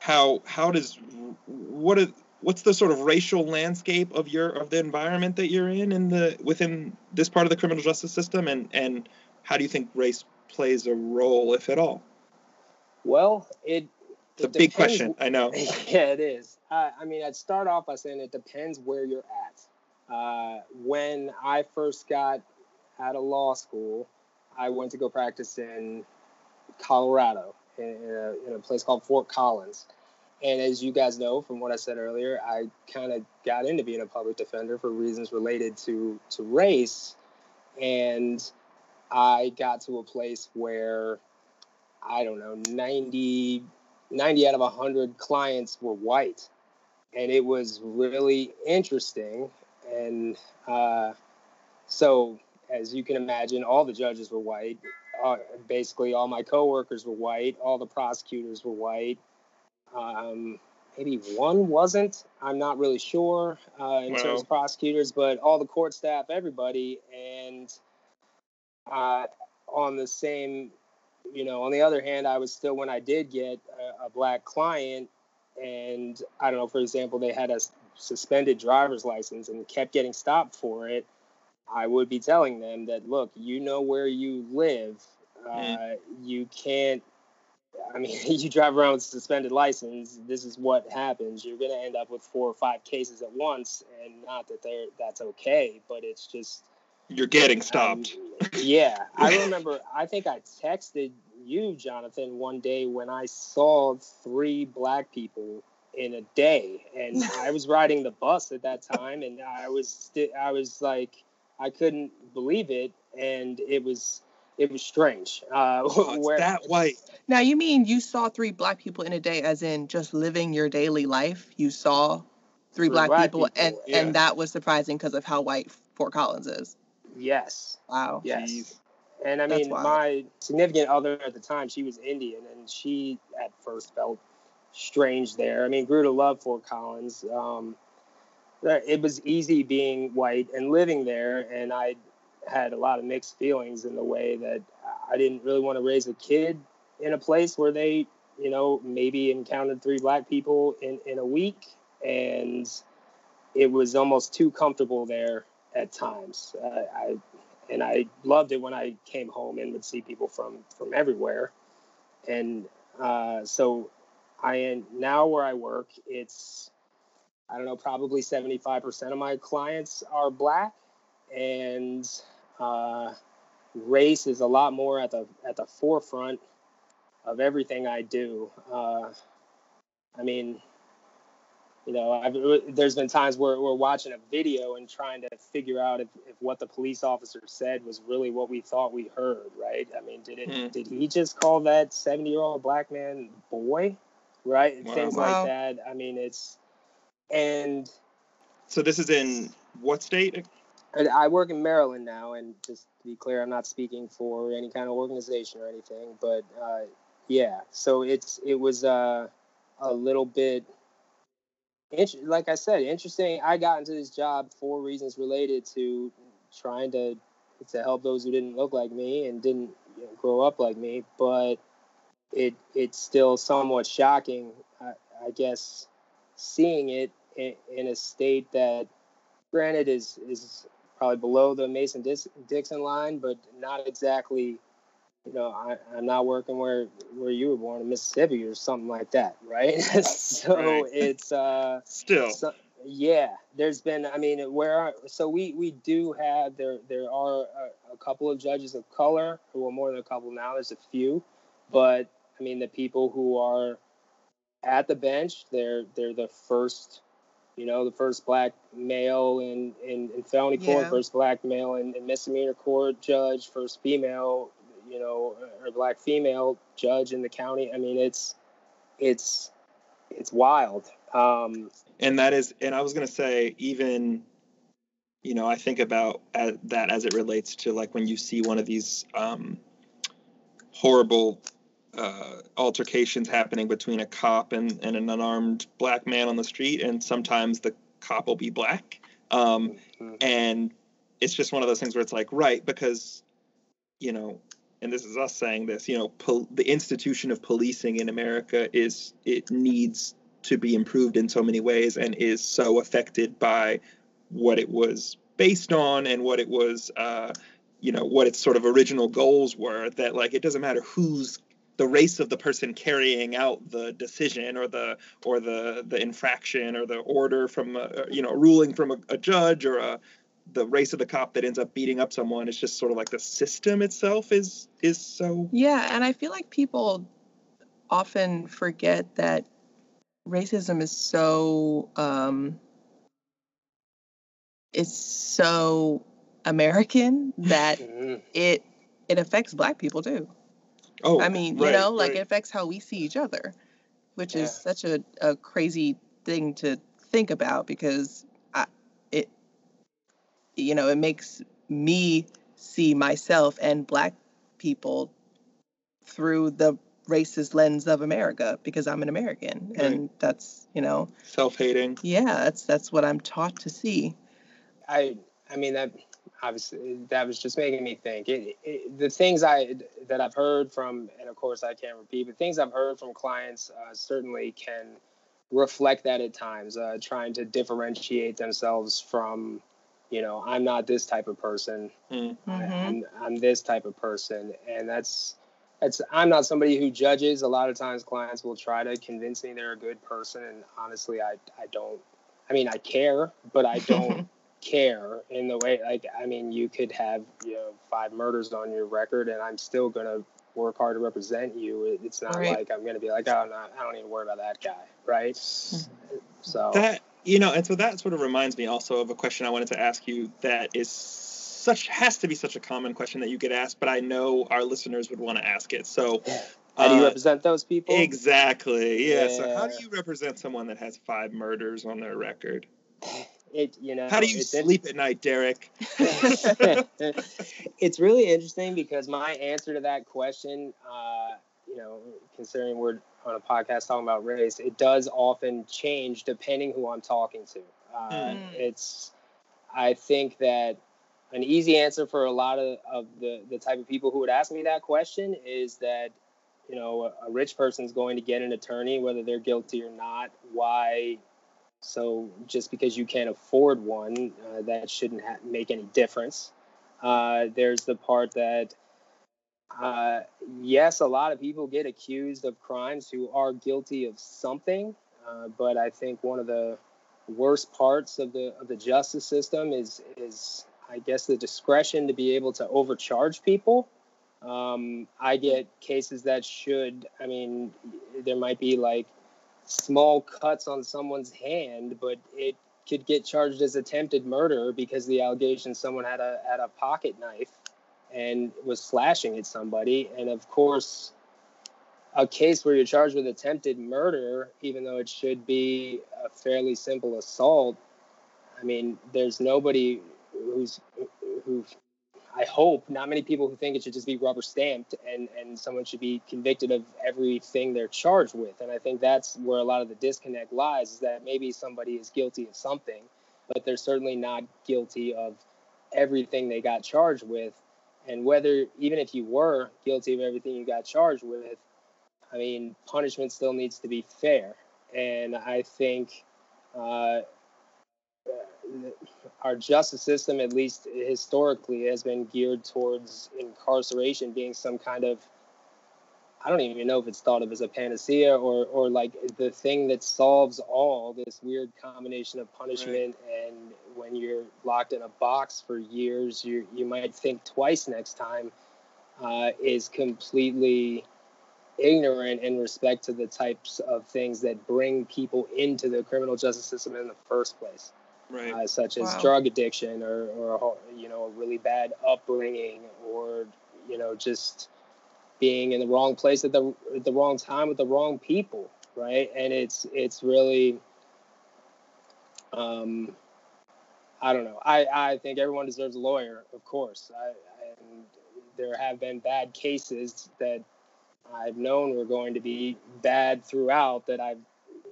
Speaker 2: how how does what is what's the sort of racial landscape of your of the environment that you're in in the within this part of the criminal justice system and and how do you think race plays a role if at all
Speaker 3: well, it.
Speaker 2: it's a big question i know
Speaker 3: yeah, it is. I, I mean, I'd start off by saying it depends where you're at. Uh, when I first got out of law school, I went to go practice in Colorado in, in, a, in a place called Fort Collins. And as you guys know from what I said earlier, I kind of got into being a public defender for reasons related to to race, and I got to a place where I don't know 90 90 out of 100 clients were white. And it was really interesting. And uh, so, as you can imagine, all the judges were white. Uh, basically, all my coworkers were white. All the prosecutors were white. Um, maybe one wasn't. I'm not really sure uh, in
Speaker 2: Wow.
Speaker 3: terms of prosecutors, but all the court staff, everybody. And uh, on the same you know, on the other hand, I was still when I did get a, a black client, and I don't know, for example, they had a suspended driver's license and kept getting stopped for it. I would be telling them that, look, you know where you live. Uh,
Speaker 2: Mm.
Speaker 3: You can't I mean, you drive around with suspended license. This is what happens. You're going to end up with four or five cases at once, and not that they're that's okay, but it's just
Speaker 2: you're getting stopped.
Speaker 3: Um, yeah, I remember. I think I texted you, Johnathan, one day when I saw three black people in a day, and I was riding the bus at that time, and I was st- I was like I couldn't believe it, and it was it was strange. Uh,
Speaker 2: oh, where, that white.
Speaker 1: Now you mean you saw three black people in a day, as in just living your daily life? You saw three, three black, black, people, people and yeah. and that was surprising because of how white Fort Collins is.
Speaker 3: Yes.
Speaker 1: Wow.
Speaker 3: Yes. Jeez. And I mean, my significant other at the time, she was Indian, and she at first felt strange there. I mean, grew to love Fort Collins. Um, it was easy being white and living there, and I had a lot of mixed feelings in the way that I didn't really want to raise a kid in a place where they, you know, maybe encountered three black people in, in a week, and it was almost too comfortable there at times. Uh, I and I loved it when I came home and would see people from from everywhere, and uh, so I am now where I work. It's I don't know, probably seventy five percent of my clients are black, and uh, race is a lot more at the at the forefront of everything I do. Uh, I mean, you know, I've, there's been times where we're watching a video and trying to figure out if, if what the police officer said was really what we thought we heard, right? I mean, did it mm. did he just call that 70 year old black man boy, right? Wow. Things wow. like that. I mean, it's and
Speaker 2: so this is in what state?
Speaker 3: I work in Maryland now, and just to be clear, I'm not speaking for any kind of organization or anything, but uh, yeah. So it's it was uh, a little bit like I said, interesting. I got into this job for reasons related to trying to to help those who didn't look like me and didn't you know, grow up like me. But it it's still somewhat shocking, I, I guess, seeing it in, in, a state that, granted, is is probably below the Mason Dixon line, but not exactly you know, I, I'm not working where where you were born in Mississippi or something like that, right? so right. it's uh,
Speaker 2: still.
Speaker 3: So, yeah, there's been. I mean, where so we we do have there there are a, a, couple of judges of color who are more than a couple now. There's a few, but I mean the people who are at the bench, they're they're the first, you know, the first black male in in, in felony court, yeah. first black male in, in misdemeanor court judge, first female you know, or black female judge in the county. I mean, it's it's it's wild. Um,
Speaker 2: and that is, and I was gonna say, even, you know, I think about that as it relates to like when you see one of these um, horrible uh, altercations happening between a cop and, and an unarmed black man on the street, and sometimes the cop will be black. Um, mm-hmm. And it's just one of those things where it's like, right, because, you know, and this is us saying this, you know, pol- the institution of policing in America is it needs to be improved in so many ways and is so affected by what it was based on and what it was, uh, you know, what its sort of original goals were. That like it doesn't matter who's the race of the person carrying out the decision or the or the the infraction or the order from a, you know ruling from a, a judge or a the race of the cop that ends up beating up someone it's just sort of like the system itself is is so
Speaker 1: yeah and i feel like people often forget that racism is so um it's so american that mm-hmm. it it affects black people too oh i mean right, you know like right. it affects how we see each other which yeah. is such a, a crazy thing to think about because you know, it makes me see myself and black people through the racist lens of America because I'm an American right. and that's, you know,
Speaker 2: self-hating.
Speaker 1: Yeah, that's that's what I'm taught to see.
Speaker 3: I I mean that obviously that was just making me think. It, it, the things I that I've heard from and of course I can't repeat, but things I've heard from clients uh, certainly can reflect that at times, uh, trying to differentiate themselves from you know i'm not this type of person mm-hmm. I, am I'm this type of person and that's it's I'm not somebody who judges. A lot of times clients will try to convince me they're a good person and honestly I I don't I mean I care, but I don't care in the way like I mean you could have, you know, five murders on your record and I'm still going to work hard to represent you. It's not right. like I'm going to be like, "Oh, no, I don't even worry about that guy." Right? So
Speaker 2: That you know, and so that sort of reminds me also of a question I wanted to ask you that is such has to be such a common question that you get asked, but I know our listeners would want to ask it. So,
Speaker 3: how do you uh, represent those people?
Speaker 2: Exactly. Yeah. yeah. So, how do you represent someone that has five murders on their record?
Speaker 3: It you know.
Speaker 2: How do you sleep at night, Derrick?
Speaker 3: it's really interesting because my answer to that question, uh, you know, considering we're on a podcast talking about race, it does often change depending who I'm talking to. Uh, mm. It's, I think that an easy answer for a lot of, of the, the type of people who would ask me that question is that you know a, a rich person's going to get an attorney whether they're guilty or not why so just because you can't afford one uh, that shouldn't ha- make any difference uh, there's the part that uh, yes a lot of people get accused of crimes who are guilty of something uh, but i think one of the worst parts of the of the justice system is is I guess, the discretion to be able to overcharge people. Um, I get cases that should, I mean, there might be like small cuts on someone's hand, but it could get charged as attempted murder because the allegation someone had a had a pocket knife and was slashing at somebody. And of course, a case where you're charged with attempted murder, even though it should be a fairly simple assault, I mean, there's nobody who's who I hope not many people who think it should just be rubber stamped and and someone should be convicted of everything they're charged with. And I think that's where a lot of the disconnect lies is that maybe somebody is guilty of something, but they're certainly not guilty of everything they got charged with. And whether even if you were guilty of everything you got charged with, I mean, punishment still needs to be fair. And I think uh, our justice system, at least historically, has been geared towards incarceration being some kind of I don't even know if it's thought of as a panacea or or like the thing that solves all this weird combination of punishment right. and when you're locked in a box for years you you might think twice next time uh, is completely ignorant in respect to the types of things that bring people into the criminal justice system in the first place
Speaker 2: right. uh,
Speaker 3: such as wow. drug addiction or, or you know a really bad upbringing or you know just being in the wrong place at the at the wrong time with the wrong people right and it's it's really um i don't know i i think everyone deserves a lawyer of course I, and there have been bad cases that i've known were going to be bad throughout that i've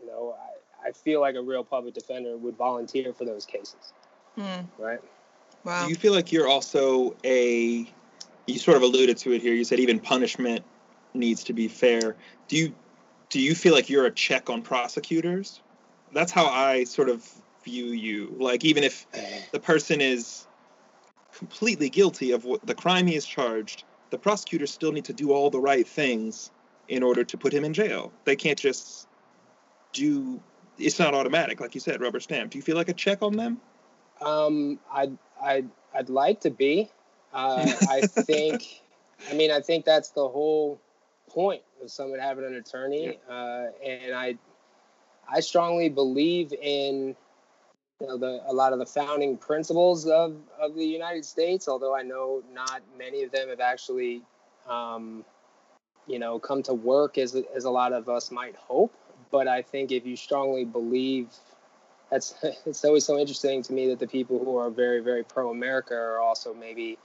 Speaker 3: you know I, I feel like a real public defender would volunteer for those cases. Hmm. Right.
Speaker 2: Wow. Do you feel like you're also a you sort of alluded to it here. You said even punishment needs to be fair. Do you do you feel like you're a check on prosecutors? That's how I sort of view you. Like even if the person is completely guilty of what the crime he is charged, the prosecutors still need to do all the right things in order to put him in jail. They can't just do it's not automatic, like you said, rubber stamp. Do you feel like a check on them?
Speaker 3: Um, I'd, I'd, I'd like to be. Uh, I think, I mean, I think that's the whole point of someone having an attorney. Yeah. Uh, and I, I strongly believe in you know, the, a lot of the founding principles of, of the United States, although I know not many of them have actually, um, you know, come to work as, as a lot of us might hope but I think if you strongly believe, that's it's always so interesting to me that the people who are very very pro America are also maybe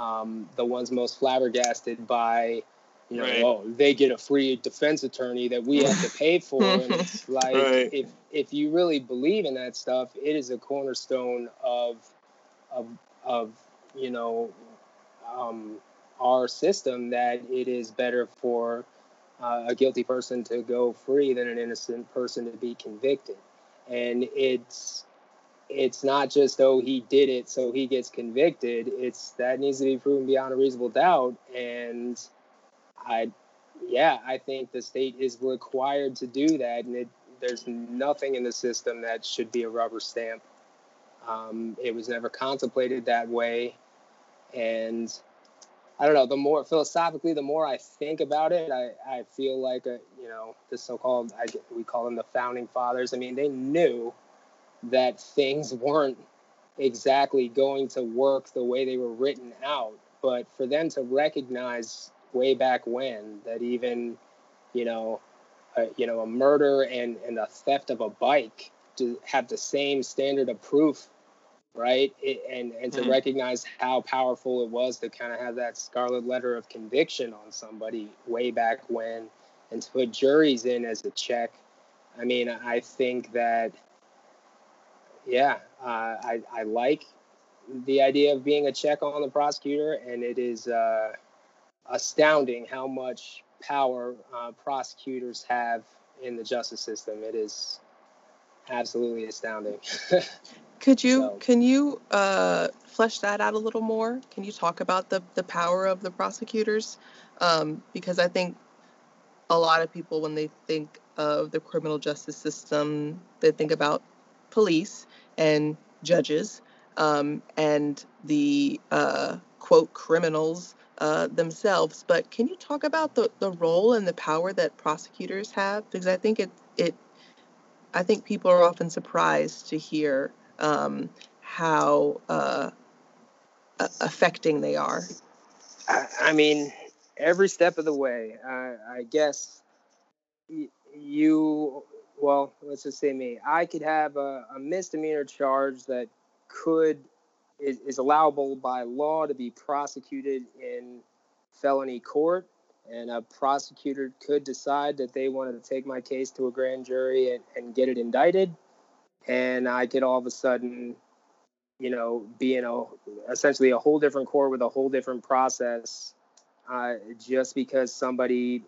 Speaker 3: um, the ones most flabbergasted by you know, right. oh, they get a free defense attorney that we have to pay for. and it's like, right. if if you really believe in that stuff, it is a cornerstone of of of you know um, our system that it is better for uh, a guilty person to go free than an innocent person to be convicted. And it's it's not just oh he did it so he gets convicted. It's that needs to be proven beyond a reasonable doubt. And I, yeah, I think the state is required to do that, and it, there's nothing in the system that should be a rubber stamp. Um, it was never contemplated that way, and I don't know. The more philosophically, the more I think about it, I, I feel like a, you know the so-called I, we call them the founding fathers. I mean, they knew that things weren't exactly going to work the way they were written out, but for them to recognize way back when that even you know a, you know a murder and and a theft of a bike to have the same standard of proof right? It, and and to mm recognize how powerful it was to kind of have that scarlet letter of conviction on somebody way back when, and to put juries in as a check. I mean, I think that, yeah, uh, I I like the idea of being a check on the prosecutor, and it is uh, astounding how much power uh, prosecutors have in the justice system. It is absolutely astounding.
Speaker 1: Could you so. can you uh, flesh that out a little more? Can you talk about the the power of the prosecutors? Um, because I think a lot of people, when they think of the criminal justice system, they think about police and judges um, and the uh, quote criminals uh, themselves. But can you talk about the, the role and the power that prosecutors have? Because I think it it I think people are often surprised to hear um, how uh, affecting they are?
Speaker 3: I, I, mean, every step of the way. I, I guess you, well, let's just say me. I could have a, a misdemeanor charge that could is, is allowable by law to be prosecuted in felony court and a prosecutor could decide that they wanted to take my case to a grand jury and, and get it indicted and I could all of a sudden, you know, be in a essentially a whole different court with a whole different process, uh, just because somebody,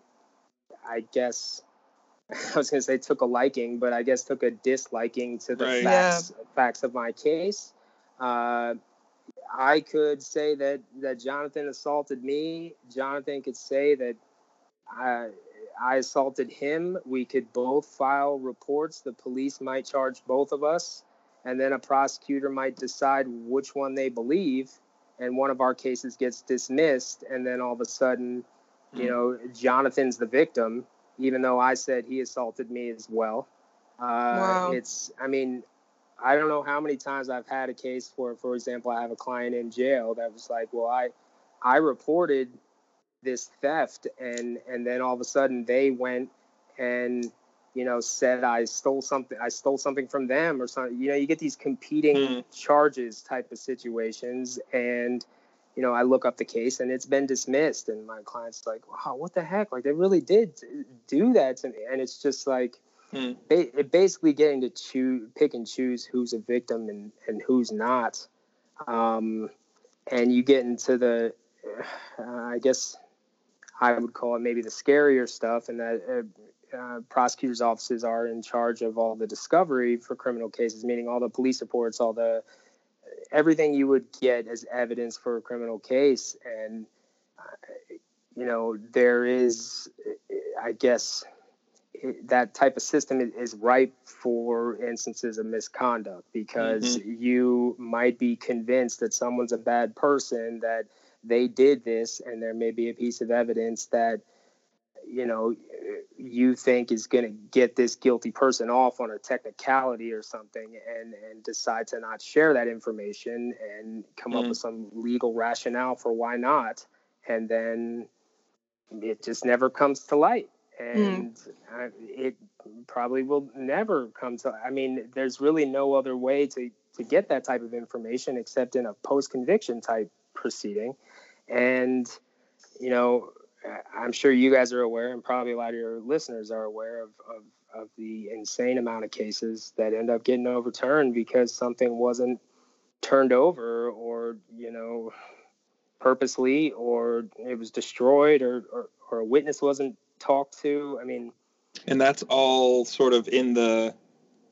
Speaker 3: I guess, I was going to say took a liking, but I guess took a disliking to the right. facts yeah. facts of my case. Uh, I could say that that Johnathan assaulted me. Johnathan could say that I, I assaulted him. We could both file reports. The police might charge both of us, and then a prosecutor might decide which one they believe, and one of our cases gets dismissed, and then all of a sudden, you hmm. know, Johnathan's the victim, even though I said he assaulted me as well. Uh, wow. It's, I mean, I don't know how many times I've had a case where, for example, I have a client in jail that was like, well, I, I reported this theft and and then all of a sudden they went and you know said i stole something i stole something from them or something you know you get these competing mm. charges type of situations and you know i look up the case and it's been dismissed and my client's like wow what the heck? Like they really did do that to me. And it's just like mm. it basically getting to choose pick and choose who's a victim and and who's not. Um and you get into the uh, i guess I would call it maybe the scarier stuff, and that uh, uh, prosecutors' offices are in charge of all the discovery for criminal cases, meaning all the police reports, all the everything you would get as evidence for a criminal case. And uh, you know, there is, I guess, that type of system is ripe for instances of misconduct because mm-hmm. you might be convinced that someone's a bad person that they did this and there may be a piece of evidence that you know you think is going to get this guilty person off on a technicality or something and and decide to not share that information and come mm. up with some legal rationale for why not and then it just never comes to light mm. and mm. it probably will never come to i mean there's really no other way to to get that type of information except in a post conviction type proceeding and, you know, I'm sure you guys are aware, and probably a lot of your listeners are aware of, of, of the insane amount of cases that end up getting overturned because something wasn't turned over or, you know, purposely or it was destroyed or, or, or a witness wasn't talked to. I mean,
Speaker 2: and that's all sort of in the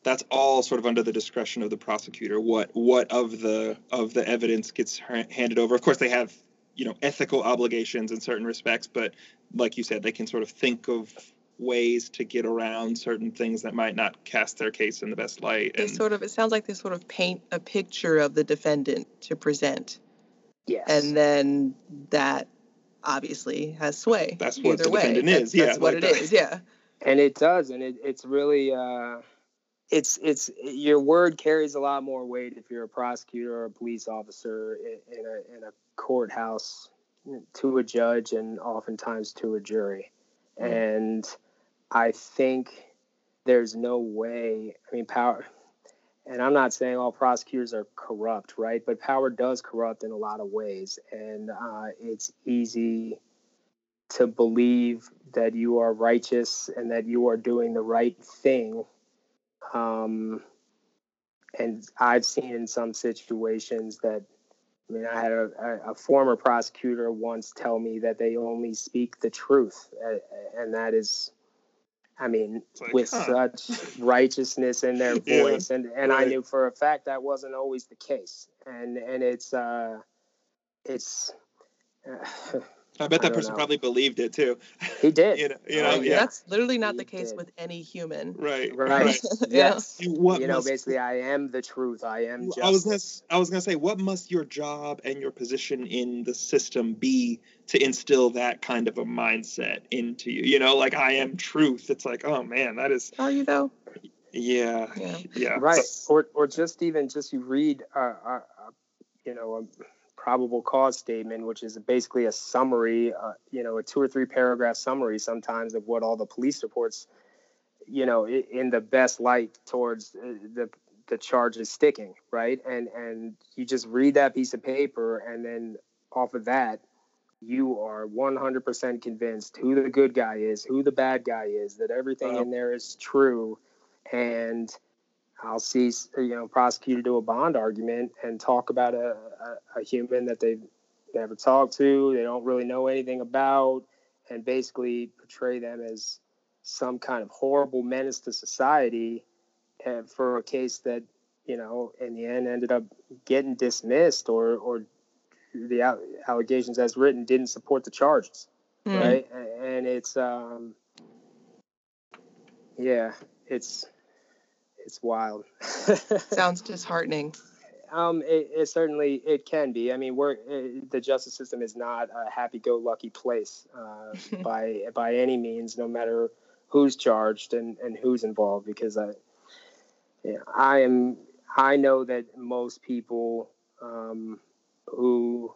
Speaker 2: that's all sort of under the discretion of the prosecutor what what of the of the evidence gets handed over of course they have you know ethical obligations in certain respects but like you said, they can sort of think of ways to get around certain things that might not cast their case in the best light.
Speaker 1: They sort of it sounds like they sort of paint a picture of the defendant to present.
Speaker 3: Yes.
Speaker 1: And then that obviously has sway.
Speaker 2: That's what
Speaker 1: either
Speaker 2: the
Speaker 1: way.
Speaker 2: defendant
Speaker 1: That's-
Speaker 2: is, yeah,
Speaker 1: That's what
Speaker 2: like
Speaker 1: it
Speaker 2: that.
Speaker 1: is, yeah.
Speaker 3: and it does and it, it's really uh it's it's your word carries a lot more weight if you're a prosecutor or a police officer in, in a in a courthouse to a judge and oftentimes to a jury
Speaker 1: Mm.
Speaker 3: and i think there's no way i mean power and i'm not saying all prosecutors are corrupt right but power does corrupt in a lot of ways and uh, it's easy to believe that you are righteous and that you are doing the right thing. Um, and I've seen in some situations that, I mean, I had a, a, former prosecutor once tell me that they only speak the truth. Uh, and that is, I mean,
Speaker 2: like,
Speaker 3: with
Speaker 2: huh.
Speaker 3: such righteousness in their
Speaker 2: Yeah,
Speaker 3: voice. and, and I knew for a fact that wasn't always the case. And, and it's, uh, it's,
Speaker 2: I bet that
Speaker 3: don't
Speaker 2: person
Speaker 3: know.
Speaker 2: probably believed it too.
Speaker 3: he did.
Speaker 2: you know, you know,
Speaker 3: Oh,
Speaker 2: yeah,
Speaker 1: That's literally not the case
Speaker 3: did.
Speaker 1: with any human.
Speaker 2: right,
Speaker 3: Right.
Speaker 2: right.
Speaker 3: Yes.
Speaker 2: And what
Speaker 3: you know, basically, I am the truth. I am justice.
Speaker 2: I was gonna, s- I was gonna say, what must your job and your position in the system be to instill that kind of a mindset into you? You know, like I am truth. It's like, oh man, that is,
Speaker 1: Are you though?
Speaker 2: yeah,
Speaker 1: Yeah.
Speaker 2: yeah,
Speaker 3: right,
Speaker 2: So-
Speaker 3: or or just even just you read, uh, uh, uh, you know, a probable cause statement, which is basically a summary, uh, you know, a two or three paragraph summary sometimes of what all the police reports, you know, in the best light towards uh, the the charges sticking, right? And and you just read that piece of paper, and then off of that, you are 100% convinced who the good guy is, who the bad guy is, that everything
Speaker 2: Wow.
Speaker 3: in there is true. And I'll see, you know, prosecutor do a bond argument and talk about a, a, a human that they've never talked to, they don't really know anything about, and basically portray them as some kind of horrible menace to society uh, for a case that, you know, in the end ended up getting dismissed or, or the allegations as written didn't support the charges,
Speaker 1: Mm.
Speaker 3: right? And it's um, yeah, it's it's wild.
Speaker 1: Sounds disheartening.
Speaker 3: um, it, it certainly it can be. I mean, we're uh the justice system is not a happy-go-lucky place uh, by by any means, no matter who's charged and, and who's involved. Because I, yeah, I am I know that most people um, who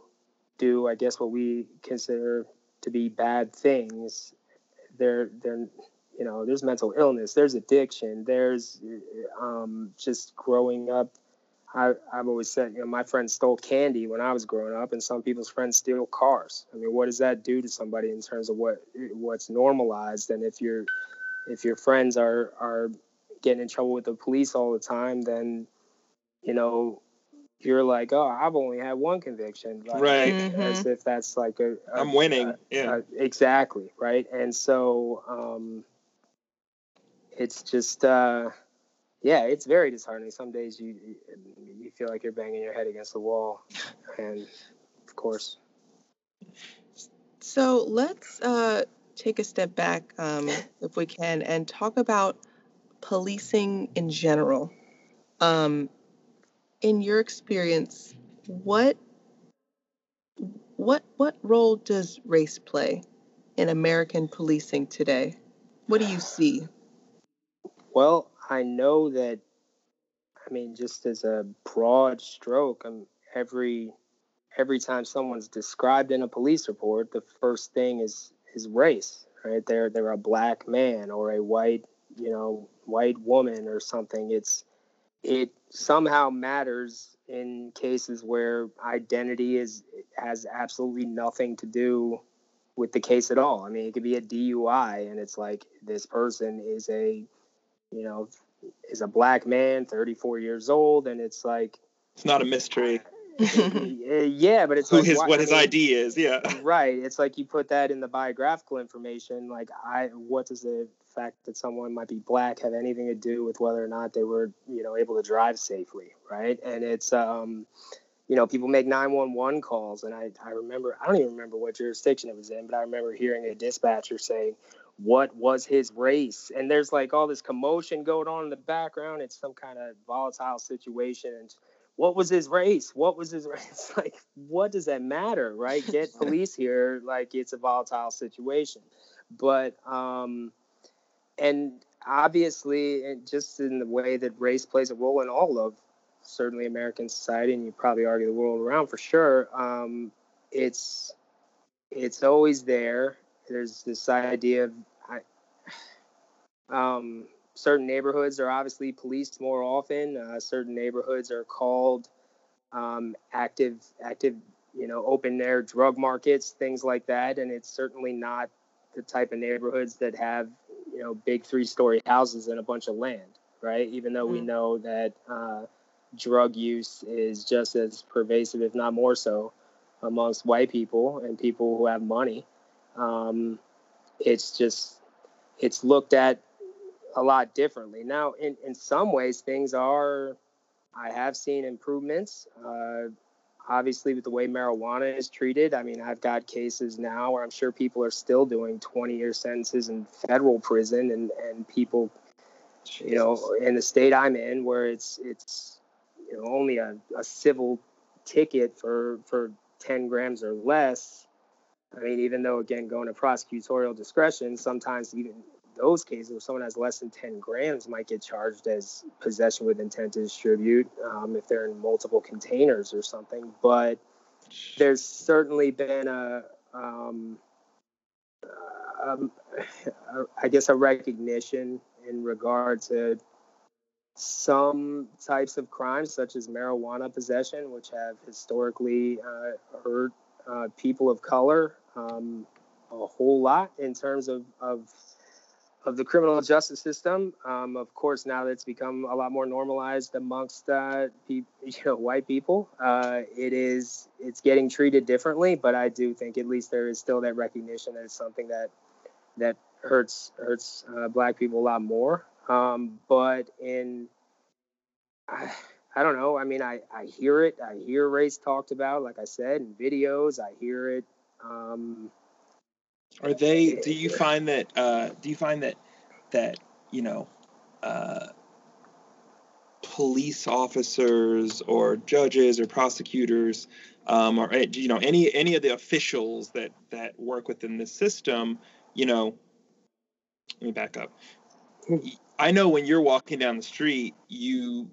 Speaker 3: do, I guess, what we consider to be bad things, they're they're you know, there's mental illness, there's addiction, there's um, just growing up. I, I've always said, you know, my friends stole candy when I was growing up, and some people's friends steal cars. I mean, what does that do to somebody in terms of what what's normalized? And if you're if your friends are are getting in trouble with the police all the time, then you know you're like, oh, I've only had one conviction, like,
Speaker 2: Right.
Speaker 3: As if that's like a, a
Speaker 2: I'm winning.
Speaker 3: a-
Speaker 2: yeah,
Speaker 3: uh, exactly right and so um it's just uh yeah it's very disheartening some days you you feel like you're banging your head against the wall and of course
Speaker 1: So let's uh, take a step back, um, if we can, and talk about policing in general. Um, in your experience, what what what role does race play in American policing today? What do you see?
Speaker 3: Well i know that i mean just as a broad stroke um, every every time someone's described in a police report the first thing is is race right they're they're a black man or a white you know white woman or something it's it somehow matters in cases where identity is has absolutely nothing to do with the case at all. I mean, it could be a DUI and it's like this person is a you know is a black man, 34 years old and it's like
Speaker 2: it's not a mystery
Speaker 3: yeah, but it's
Speaker 2: who
Speaker 3: like
Speaker 2: his
Speaker 3: why-
Speaker 2: what
Speaker 3: I
Speaker 2: his
Speaker 3: mean,
Speaker 2: ID is. Yeah,
Speaker 3: right it's like you put that in the biographical information like i what does the fact that someone might be black have anything to do with whether or not they were you know able to drive safely right and it's um you know, people make 911 calls. And I, I remember, I don't even remember what jurisdiction it was in, but I remember hearing a dispatcher saying, what was his race? And there's like all this commotion going on in the background. It's some kind of volatile situation. And what was his race? What was his race? Like, what does that matter, right? Get police here. Like, it's a volatile situation. But, um, and obviously, and just in the way that race plays a role in all of certainly American society, and you probably argue the world around for sure. Um, it's it's always there. There's this idea of I, um, certain neighborhoods are obviously policed more often. Uh, certain neighborhoods are called um, active active you know open air drug markets, things like that, and it's certainly not the type of neighborhoods that have you know big three story houses and a bunch of land, right? Even though we know that. Uh, drug use is just as pervasive, if not more so, amongst white people and people who have money. Um, it's just it's looked at a lot differently now. In in some ways, things are. I have seen improvements. Uh, obviously, with the way marijuana is treated, I mean, I've got cases now where I'm sure people are still doing 20 year sentences in federal prison, and and people, Jesus. you know, in the state I'm in, where it's it's you know only a, a civil ticket for for 10 grams or less i mean even though again going to prosecutorial discretion sometimes even those cases where someone has less than 10 grams might get charged as possession with intent to distribute um, if they're in multiple containers or something. But there's certainly been a um, um, I guess a recognition in regard to some types of crimes, such as marijuana possession, which have historically uh, hurt uh, people of color um, a whole lot in terms of, of of the criminal justice system. Um, of course, now that it's become a lot more normalized amongst uh, pe- you know white people, uh, it is it's getting treated differently. But I do think at least there is still that recognition that it's something that that hurts hurts uh, black people a lot more. Um, but in, I, I don't know. I mean, I, I hear it. I hear race talked about, like I said, in videos. I hear it. Um,
Speaker 2: Are they? Do you find that? Uh, do you find that that you know, uh, police officers or judges or prosecutors, um, or eh, you know, any any of the officials that that work within the system, you know, let me back up. Hmm. I know when you're walking down the street, you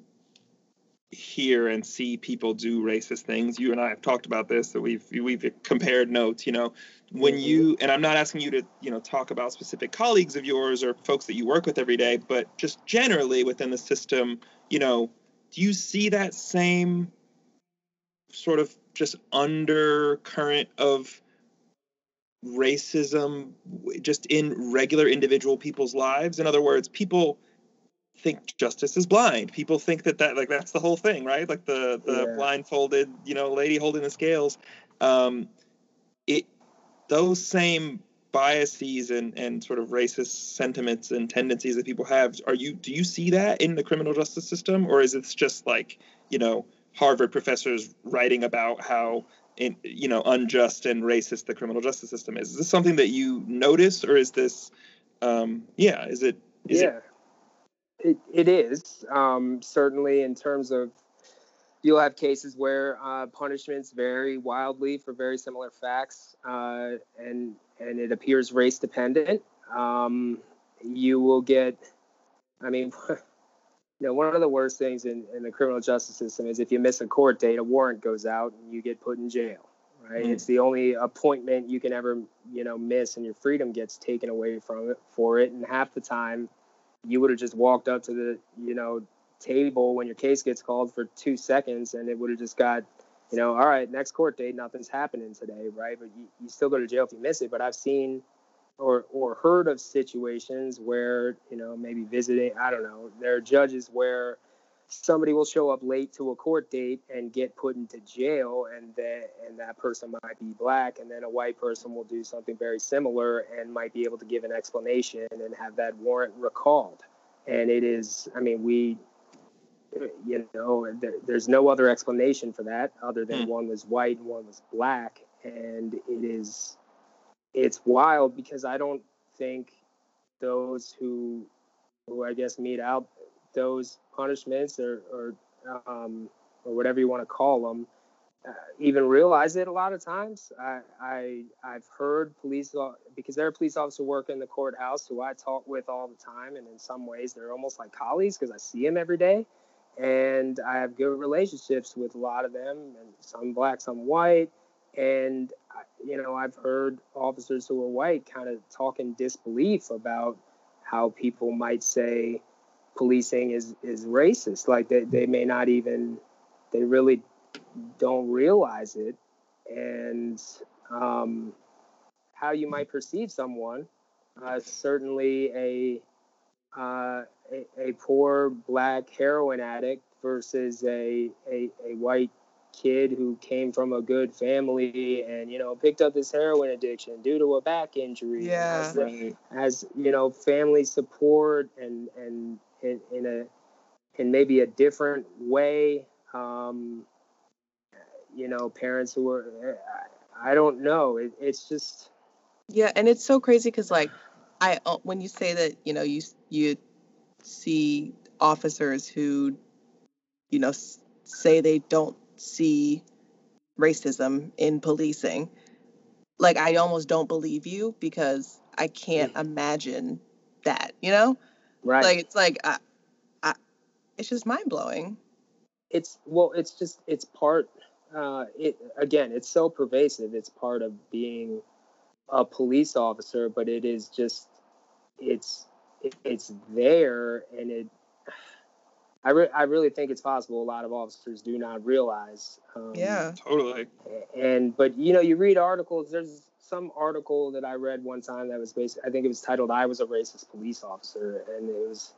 Speaker 2: hear and see people do racist things. You and I have talked about this, that we've we've compared notes. You know, when mm-hmm. you and I'm not asking you to you know talk about specific colleagues of yours or folks that you work with every day, but just generally within the system, you know, do you see that same sort of just undercurrent of racism just in regular individual people's lives in other words people think justice is blind people think that that like that's the whole thing right like the the yeah. blindfolded you know lady holding the scales um it those same biases and and sort of racist sentiments and tendencies that people have are you do you see that in the criminal justice system or is it just like you know harvard professors writing about how in, you know unjust and racist the criminal justice system is. Is this something that you notice, or is this, um, yeah, is it? Is
Speaker 3: yeah, it, it, it is um, certainly in terms of you'll have cases where uh, punishments vary wildly for very similar facts, uh, and and it appears race dependent. Um, you will get, I mean. you know, one of the worst things in, in the criminal justice system is if you miss a court date, a warrant goes out and you get put in jail. Right? Mm. It's the only appointment you can ever, you know, miss, and your freedom gets taken away from it for it. And half the time, you would have just walked up to the, you know, table when your case gets called for two seconds, and it would have just got, you know, all right, next court date, nothing's happening today, right? But you, you still go to jail if you miss it. But I've seen or or heard of situations where you know maybe visiting i don't know there are judges where somebody will show up late to a court date and get put into jail and that and that person might be black and then a white person will do something very similar and might be able to give an explanation and have that warrant recalled and it is i mean we you know, there, there's no other explanation for that other than
Speaker 2: Hmm.
Speaker 3: one was white and one was black, and it is, it's wild because I don't think those who, who I guess mete out those punishments or or um, or whatever you want to call them, uh, even realize it a lot of times. I, I I've heard police because there are police officers work in the courthouse who I talk with all the time, and in some ways they're almost like colleagues because I see them every day, and I have good relationships with a lot of them, and some black, some white, and you know I've heard officers who are white kind of talk in disbelief about how people might say policing is is racist. Like they, they may not even they really don't realize it. And um, how you might perceive someone uh, certainly a, uh, a a poor black heroin addict versus a, a a white kid who came from a good family and you know picked up this heroin addiction due to a back injury.
Speaker 1: Yeah.
Speaker 3: has you know family support and and in, in a in maybe a different way um you know parents who are i, don't know it, it's just
Speaker 1: Yeah, and it's so crazy because like I uh, when you say that you know you you see officers who you know say they don't see racism in policing, like I almost don't believe you because I can't imagine that. You know,
Speaker 3: right
Speaker 1: like it's like I, I, it's just mind blowing.
Speaker 3: it's well it's just it's part uh it again it's so pervasive it's part of being a police officer but it is just it's it, it's there and it I, re- I really think it's possible a lot of officers do not realize um,
Speaker 1: Yeah.
Speaker 2: Totally.
Speaker 3: and but you know you read articles there's some article that i read one time that was based i think it was titled i was a racist police officer and it was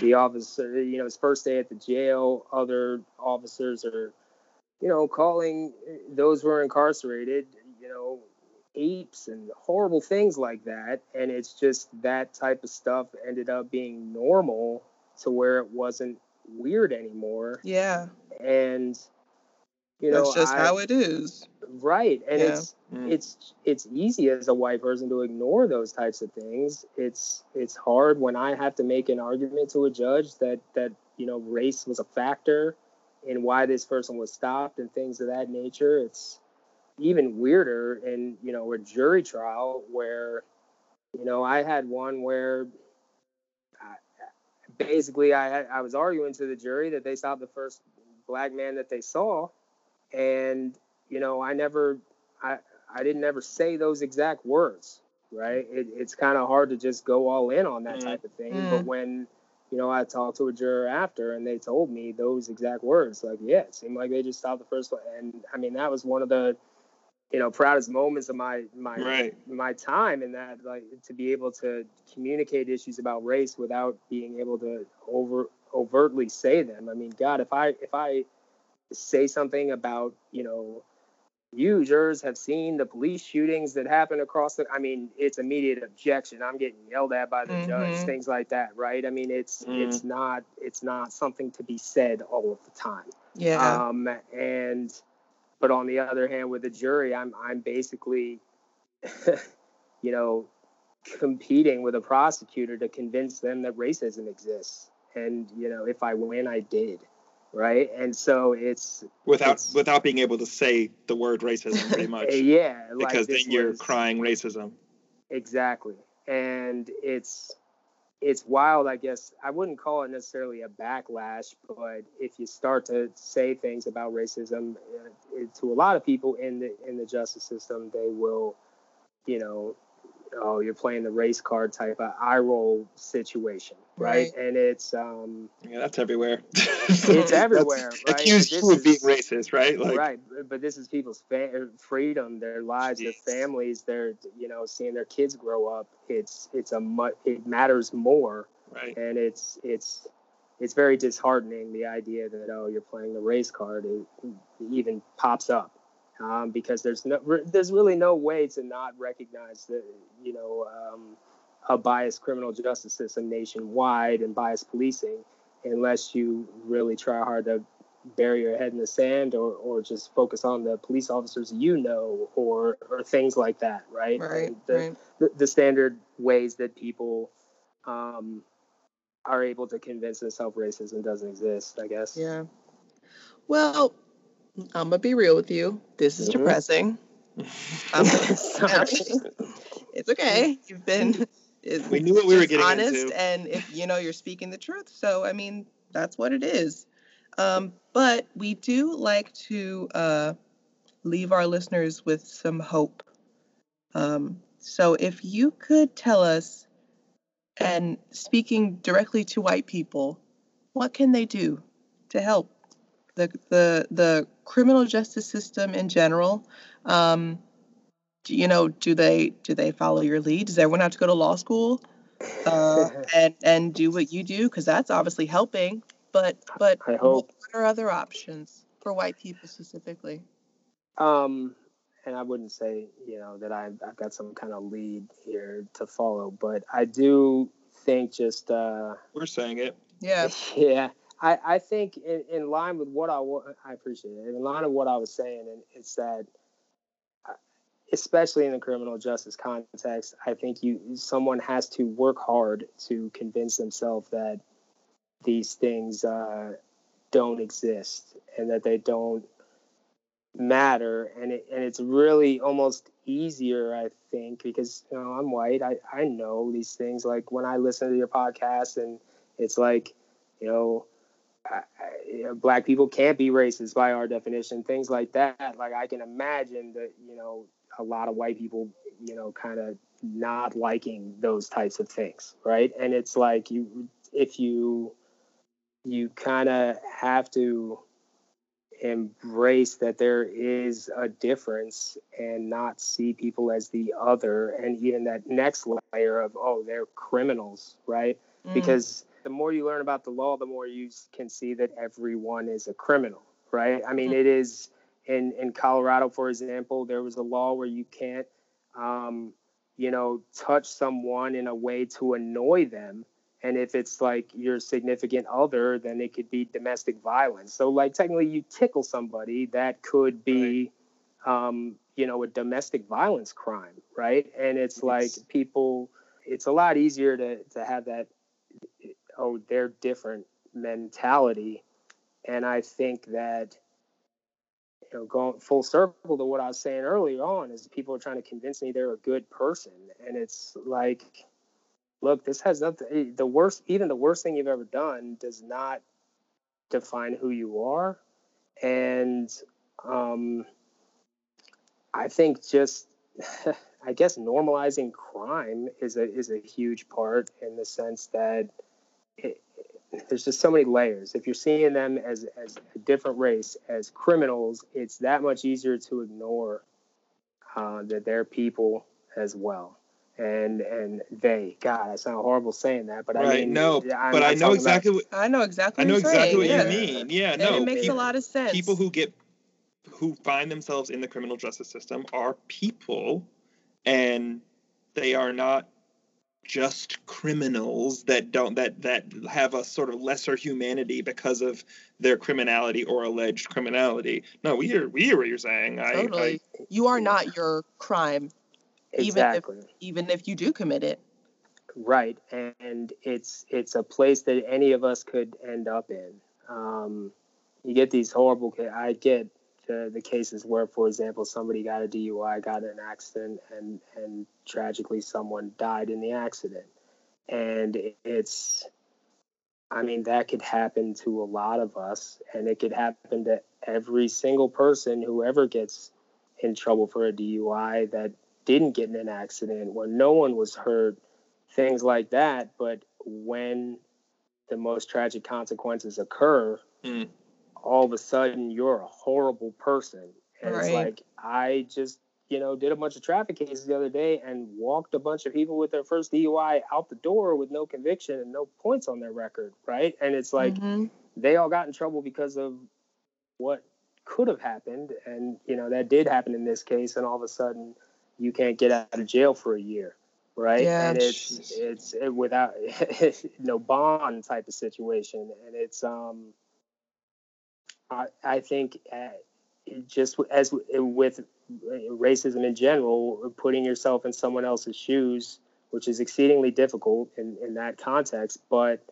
Speaker 3: the officer you know his first day at the jail other officers are you know calling eh, those who are incarcerated you know apes and horrible things like that and it's just that type of stuff ended up being normal to where it wasn't weird anymore.
Speaker 1: Yeah,
Speaker 3: and you know
Speaker 1: that's just
Speaker 3: I-
Speaker 1: how it is.
Speaker 3: right and
Speaker 1: Yeah.
Speaker 3: it's
Speaker 2: Mm.
Speaker 3: it's it's easy as a white person to ignore those types of things it's it's hard when i have to make an argument to a judge that that you know race was a factor in why this person was stopped and things of that nature it's even weirder in you know a jury trial where you know i had one where I, basically i i was arguing to the jury that they stopped the first black man that they saw and you know i never i i didn't ever say those exact words right it, it's kind of hard to just go all in on that
Speaker 2: Mhm.
Speaker 3: type of thing
Speaker 1: Mm.
Speaker 3: but when you know i talked to a juror after and they told me those exact words like yeah it seemed like they just stopped the first one and i mean that was one of the you know proudest moments of my my
Speaker 2: Right.
Speaker 3: my time in that like to be able to communicate issues about race without being able to over overtly say them i mean god if i if i say something about you know you jurors have seen the police shootings that happen across the i mean it's immediate objection i'm getting yelled at by the judge
Speaker 1: Mhm.
Speaker 3: things like that right i mean it's
Speaker 2: Mhm.
Speaker 3: it's not it's not something to be said all of the time
Speaker 1: Yeah,
Speaker 3: um, and but on the other hand, with the jury, I'm I'm basically, you know, competing with a prosecutor to convince them that racism exists. And you know, if I win, I did, right? And so it's
Speaker 2: Without
Speaker 3: It's-
Speaker 2: without being able to say the word racism, pretty much,
Speaker 3: yeah, like
Speaker 2: because then you're
Speaker 3: was-
Speaker 2: crying racism.
Speaker 3: Exactly. And it's it's wild, I guess. I wouldn't call it necessarily a backlash, but if you start to say things about racism uh, it- to a lot of people in the in the justice system, they will, you know, oh, you're playing the race card type of eye roll situation, right?
Speaker 1: Right.
Speaker 3: And it's um
Speaker 2: Yeah, that's everywhere.
Speaker 3: it's everywhere, right?
Speaker 2: Accused you of being racist, right? Like,
Speaker 3: right but- but this is people's fa- freedom their lives
Speaker 2: Jeez.
Speaker 3: their families their you know seeing their kids grow up it's it's a mu- it matters more
Speaker 2: right.
Speaker 3: and it's it's it's very disheartening the idea that oh you're playing the race card it, even pops up um, because there's no re- there's really no way to not recognize that you know um, a biased criminal justice system nationwide and biased policing unless you really try hard to bury your head in the sand or, or just focus on the police officers you know or or things like that right
Speaker 1: Right,
Speaker 3: the,
Speaker 1: right.
Speaker 3: the, the standard ways that people um, are able to convince themselves racism doesn't exist i guess
Speaker 1: Yeah. Well, I'm gonna be real with you. This is
Speaker 3: Mhm.
Speaker 1: depressing. I'm
Speaker 3: Sorry.
Speaker 1: it's okay. You've been.
Speaker 2: We knew what we were getting
Speaker 1: honest,
Speaker 2: into.
Speaker 1: and if you know you're speaking the truth, so I mean that's what it is. Um, but we do like to uh, leave our listeners with some hope. Um, so if you could tell us, and speaking directly to white people, what can they do to help the the the criminal justice system in general? Um, do, you know, do they do they follow your lead? Does everyone have to go to law school uh, and and do what you do? Because that's obviously helping. But but
Speaker 3: I hope.
Speaker 1: what are other options for white people specifically?
Speaker 3: Um, and I wouldn't say, you know, that I've, I've got some kind of lead here to follow, but I do think just, uh,
Speaker 2: We're saying it.
Speaker 1: Yeah.
Speaker 3: yeah, I, I think in, in line with what I, wa- I appreciate it, in line with what I was saying, and it's that, especially in the criminal justice context, I think you, someone has to work hard to convince themselves that these things, uh, don't exist and that they don't matter. And it, and it's really almost easier i think because you know i'm white. I i know these things. Like when i listen to your podcast and it's like you know I, I, you know, black people can't be racist by our definition things like that. Like i can imagine that you know a lot of white people you know kind of not liking those types of things right and it's like you if you you kind of have to embrace that there is a difference and not see people as the other and even that next layer of oh they're criminals right
Speaker 1: Mm.
Speaker 3: because the more you learn about the law the more you can see that everyone is a criminal right i mean
Speaker 1: Mm.
Speaker 3: it is in in colorado for example there was a law where you can't um, you know touch someone in a way to annoy them. And if it's like your significant other then it could be domestic violence. So like technically you tickle somebody that could be um, you know a domestic violence crime right? And it's like people it's a lot easier to to have that oh they're different mentality. And i think that you know going full circle to what i was saying earlier on is people are trying to convince me they're a good person. And it's like look this has nothing the worst even the worst thing you've ever done does not define who you are. And um i think just i guess normalizing crime is a is a huge part in the sense that it, there's just so many layers if you're seeing them as as a different race as criminals it's that much easier to ignore uh, that they're people as well and and they god i sound horrible saying that but i
Speaker 2: right.
Speaker 3: mean
Speaker 2: no,
Speaker 3: I'm
Speaker 2: but I know
Speaker 3: talking
Speaker 2: exactly what
Speaker 1: I know exactly.
Speaker 2: I know
Speaker 1: what you're
Speaker 2: exactly what
Speaker 1: yeah.
Speaker 2: you mean. Yeah,
Speaker 1: And
Speaker 2: no.
Speaker 1: it makes
Speaker 3: people-
Speaker 1: a lot of sense.
Speaker 2: people who get who find themselves in the criminal justice system are people and they are not just criminals that don't that that have a sort of lesser humanity because of their criminality or alleged criminality. No we hear we hear what you're saying. I,
Speaker 1: totally. you are not your crime, even if-
Speaker 3: exactly.
Speaker 1: even if you do commit it.
Speaker 3: right and it's it's a place that any of us could end up in. Um, you get these horrible i get the, the cases where for example somebody got a dui got in an accident and and tragically someone died in the accident and it's i mean that could happen to a lot of us and it could happen to every single person who ever gets in trouble for a dui that didn't get in an accident where no one was hurt things like that. But when the most tragic consequences occur,
Speaker 2: Mm.
Speaker 3: All of a sudden you're a horrible person. And it's like, I just, you know, did a bunch of traffic cases the other day and walked a bunch of people with their first DUI out the door with no conviction and no points on their record. Right. And it's like,
Speaker 1: Mhm.
Speaker 3: they all got in trouble because of what could have happened and you know that did happen in this case and all of a sudden you can't get out of jail for a year right?
Speaker 1: Yeah.
Speaker 3: and it's it's it, without no bond type of situation, and it's um. I think uh, just as with racism in general, putting yourself in someone else's shoes, which is exceedingly difficult in in that context, but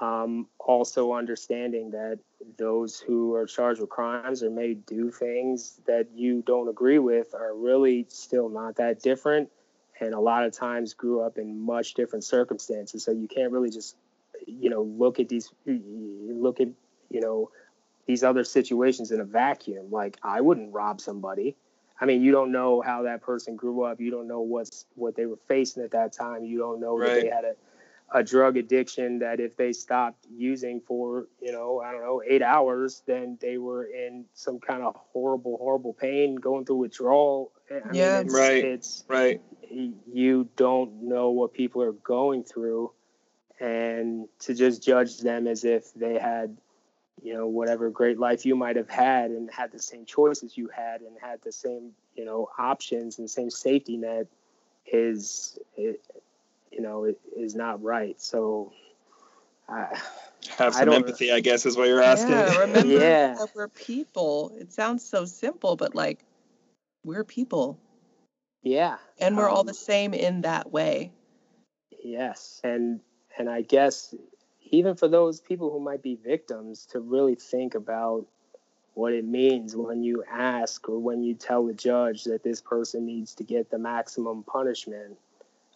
Speaker 3: um, also understanding that those who are charged with crimes or may do things that you don't agree with are really still not that different and a lot of times grew up in much different circumstances. So you can't really just you know look at these look at you know these other situations in a vacuum. Like i wouldn't rob somebody. I mean you don't know how that person grew up. You don't know what's what they were facing at that time. You don't know that they had a a drug addiction that if they stopped using for you know i don't know eight hours then they were in some kind of horrible horrible pain going through withdrawal. I mean,
Speaker 1: Yeah.
Speaker 3: it's,
Speaker 2: Right.
Speaker 3: it's
Speaker 2: Right.
Speaker 3: you don't know what people are going through. And to just judge them as if they had you know whatever great life you might have had and had the same choices you had and had the same you know options and same safety net is it, you know it is not right so I,
Speaker 2: Have some
Speaker 3: don't-
Speaker 2: empathy, I guess, is what you're asking.
Speaker 1: Yeah, remember
Speaker 3: Yeah.
Speaker 1: that we're people. It sounds so simple, but like we're people.
Speaker 3: yeah
Speaker 1: And we're all
Speaker 3: Um,
Speaker 1: the same in that way.
Speaker 3: Yes, and and I guess even for those people who might be victims to really think about what it means when you ask or when you tell the judge that this person needs to get the maximum punishment.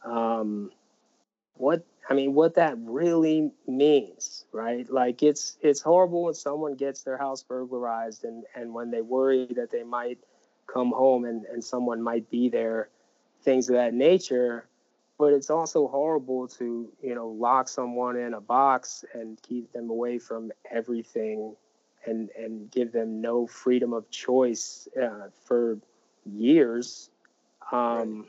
Speaker 3: Um, what I mean, what that really means, right? Like it's it's horrible when someone gets their house burglarized and and when they worry that they might come home and and someone might be there, things of that nature but it's also horrible to you know lock someone in a box and keep them away from everything and and give them no freedom of choice uh, for years. Um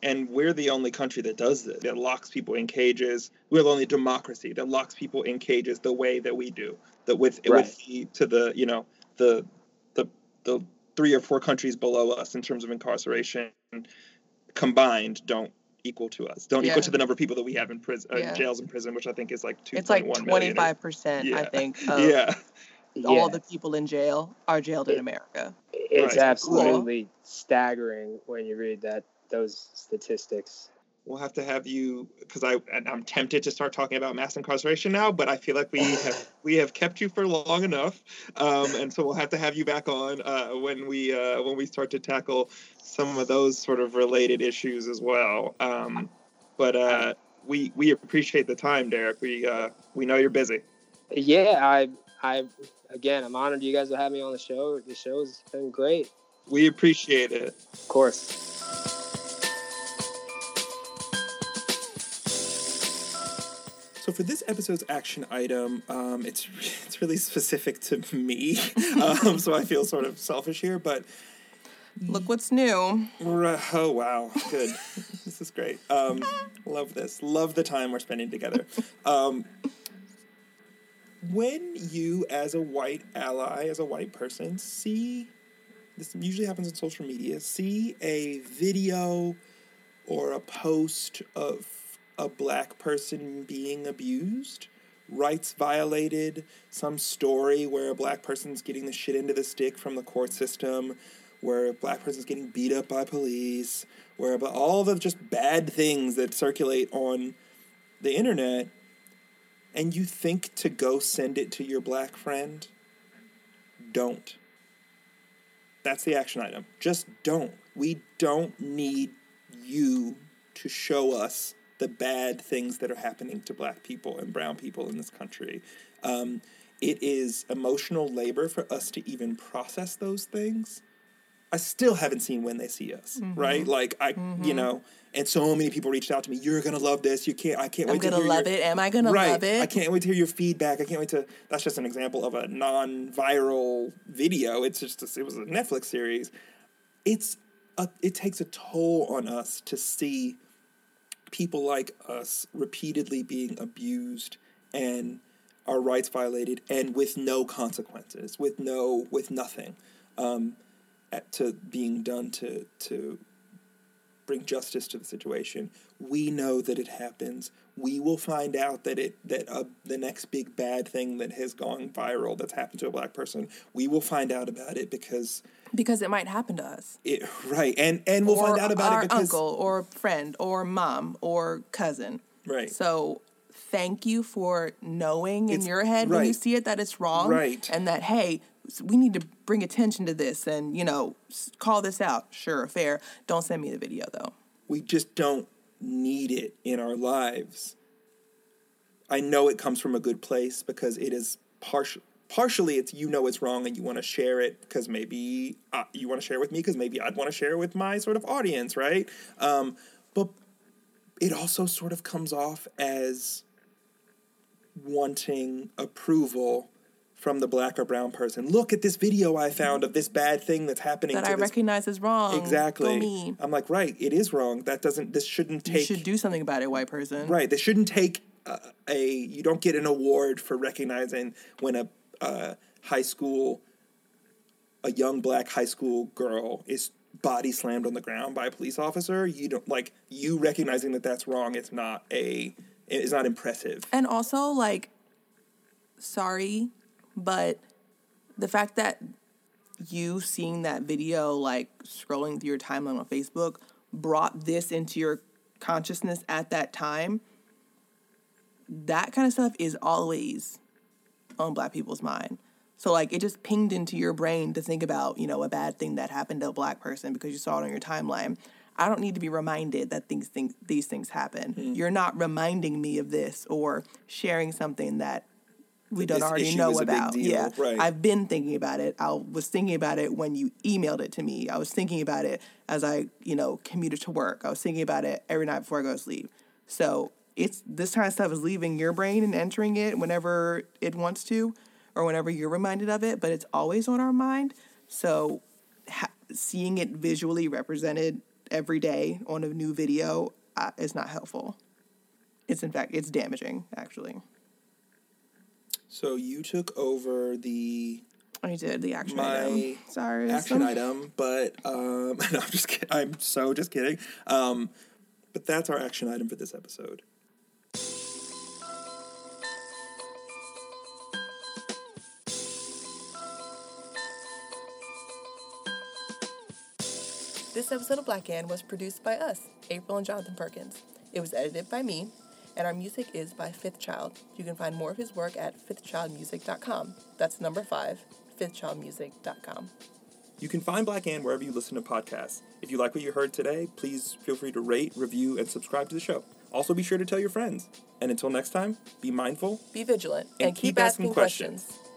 Speaker 2: and we're the only country that does this that locks people in cages. We're the only democracy that locks people in cages the way that we do that with
Speaker 3: Right.
Speaker 2: with the to the you know the the the three or four countries below us in terms of incarceration combined don't equal to us don't
Speaker 1: Yeah.
Speaker 2: equal to the number of people that we have in prison uh,
Speaker 1: Yeah.
Speaker 2: jails and prison which i think is like 2.1
Speaker 1: It's like twenty five percent, I think, of
Speaker 2: yeah
Speaker 1: all the people in jail are jailed in America.
Speaker 3: it's
Speaker 2: Right.
Speaker 3: absolutely staggering when you read that those statistics
Speaker 2: we'll have to have you because I and I'm tempted to start talking about mass incarceration now, but I feel like we have we have kept you for long enough, um, and so we'll have to have you back on uh, when we uh, when we start to tackle some of those sort of related issues as well. Um, but uh, we we appreciate the time, Derrick. We uh, we know you're busy.
Speaker 3: yeah i i again i'm honored you guys will have me on the show the show's been great
Speaker 2: We appreciate it.
Speaker 3: of course
Speaker 2: So for this episode's action item, um, it's it's really specific to me, um, so I feel sort of selfish here, but
Speaker 1: Look what's new.
Speaker 2: Oh wow, good. this is great. Um, love this. Love the time we're spending together. Um, when you, as a white ally, as a white person, see this usually happens on social media. See a video or a post of a black person being abused, rights violated, some story where a black person's getting the shit into the stick from the court system, where a black person's getting beat up by police, where but all the just bad things that circulate on the internet, and you think to go send it to your black friend, don't. That's the action item. Just don't. We don't need you to show us the bad things that are happening to black people and brown people in this country. Um, it is emotional labor for us to even process those things. I still haven't seen when they see us, right? Like I, you know, and so many people reached out to me. You're gonna love this. You can't. I can't
Speaker 1: I'm
Speaker 2: wait to
Speaker 1: gonna
Speaker 2: hear
Speaker 1: love
Speaker 2: your,
Speaker 1: it. Am I gonna
Speaker 2: right.
Speaker 1: love it?
Speaker 2: I can't wait to hear your feedback. I can't wait to. That's just an example of a non-viral video. It's just a, it was a Netflix series. It's a, it takes a toll on us to see people like us repeatedly being abused and our rights violated and with no consequences, with no with nothing, um, at, to being done to to bring justice to the situation. We know that it happens. We will find out that it that uh, the next big bad thing that has gone viral that's happened to a black person. We will find out about it because
Speaker 1: because it might happen to us.
Speaker 2: it right and and we'll
Speaker 1: or
Speaker 2: find out about it because
Speaker 1: uncle or friend or mom or cousin.
Speaker 2: right
Speaker 1: So thank you for knowing in your head when you see it that it's wrong.
Speaker 2: Right.
Speaker 1: And that, hey, we need to bring attention to this and, you know, call this out. Sure, fair. Don't send me the video though.
Speaker 2: we just don't need it in our lives. I know it comes from a good place because it is partial. Partially, it's you know it's wrong and you want to share it because maybe uh, you want to share it with me because maybe I'd want to share it with my sort of audience, right? Um, but it also sort of comes off as wanting approval from the black or brown person. Look at this video I found of this bad thing that's happening.
Speaker 1: That I
Speaker 2: this
Speaker 1: recognize as wrong.
Speaker 2: Exactly. I'm like, right, it is wrong. That doesn't, this shouldn't
Speaker 1: You
Speaker 2: take,
Speaker 1: should do something about it, white person.
Speaker 2: right, this shouldn't take uh, a, you don't get an award for recognizing when a uh, high school, a young black high school girl is body slammed on the ground by a police officer. You don't, like, you recognizing that that's wrong, it's not a, it's not impressive.
Speaker 1: And also, like, sorry, but the fact that you seeing that video, like scrolling through your timeline on Facebook, brought this into your consciousness at that time, that kind of stuff is always on black people's mind. So like it just pinged into your brain to think about, you know, a bad thing that happened to a black person because you saw it on your timeline. I don't need to be reminded that things things these things happen. Mm-hmm. You're not reminding me of this or sharing something that we don't already know
Speaker 2: is a big
Speaker 1: about. Yeah.
Speaker 2: right.
Speaker 1: I've been thinking about it. I was thinking about it when you emailed it to me. I was thinking about it as I, you know, commuted to work. I was thinking about it every night before I go to sleep. So it's this kind of stuff is leaving your brain and entering it whenever it wants to, or whenever you're reminded of it. But it's always on our mind. So ha- seeing it visually represented every day on a new video uh, is not helpful. It's in fact it's damaging actually.
Speaker 2: So you took over the
Speaker 1: I did the action
Speaker 2: My
Speaker 1: item. Sorry.
Speaker 2: action
Speaker 1: some-
Speaker 2: item, but um, no, I'm just kidding. I'm so just kidding. Um, but that's our action item for this episode.
Speaker 1: This episode of Black Ann was produced by us, April and Johnathan Perkins. It was edited by me, and our music is by Fifth Child. You can find more of his work at fifthchildmusic.com. That's number five, fifthchildmusic.com.
Speaker 2: You can find Black Ann wherever you listen to podcasts. If you like what you heard today, please feel free to rate, review, and subscribe to the show. Also, be sure to tell your friends. And until next time, be mindful
Speaker 1: Be vigilant
Speaker 2: And
Speaker 1: and, keep,
Speaker 2: keep asking
Speaker 1: asking,
Speaker 2: questions.
Speaker 1: questions.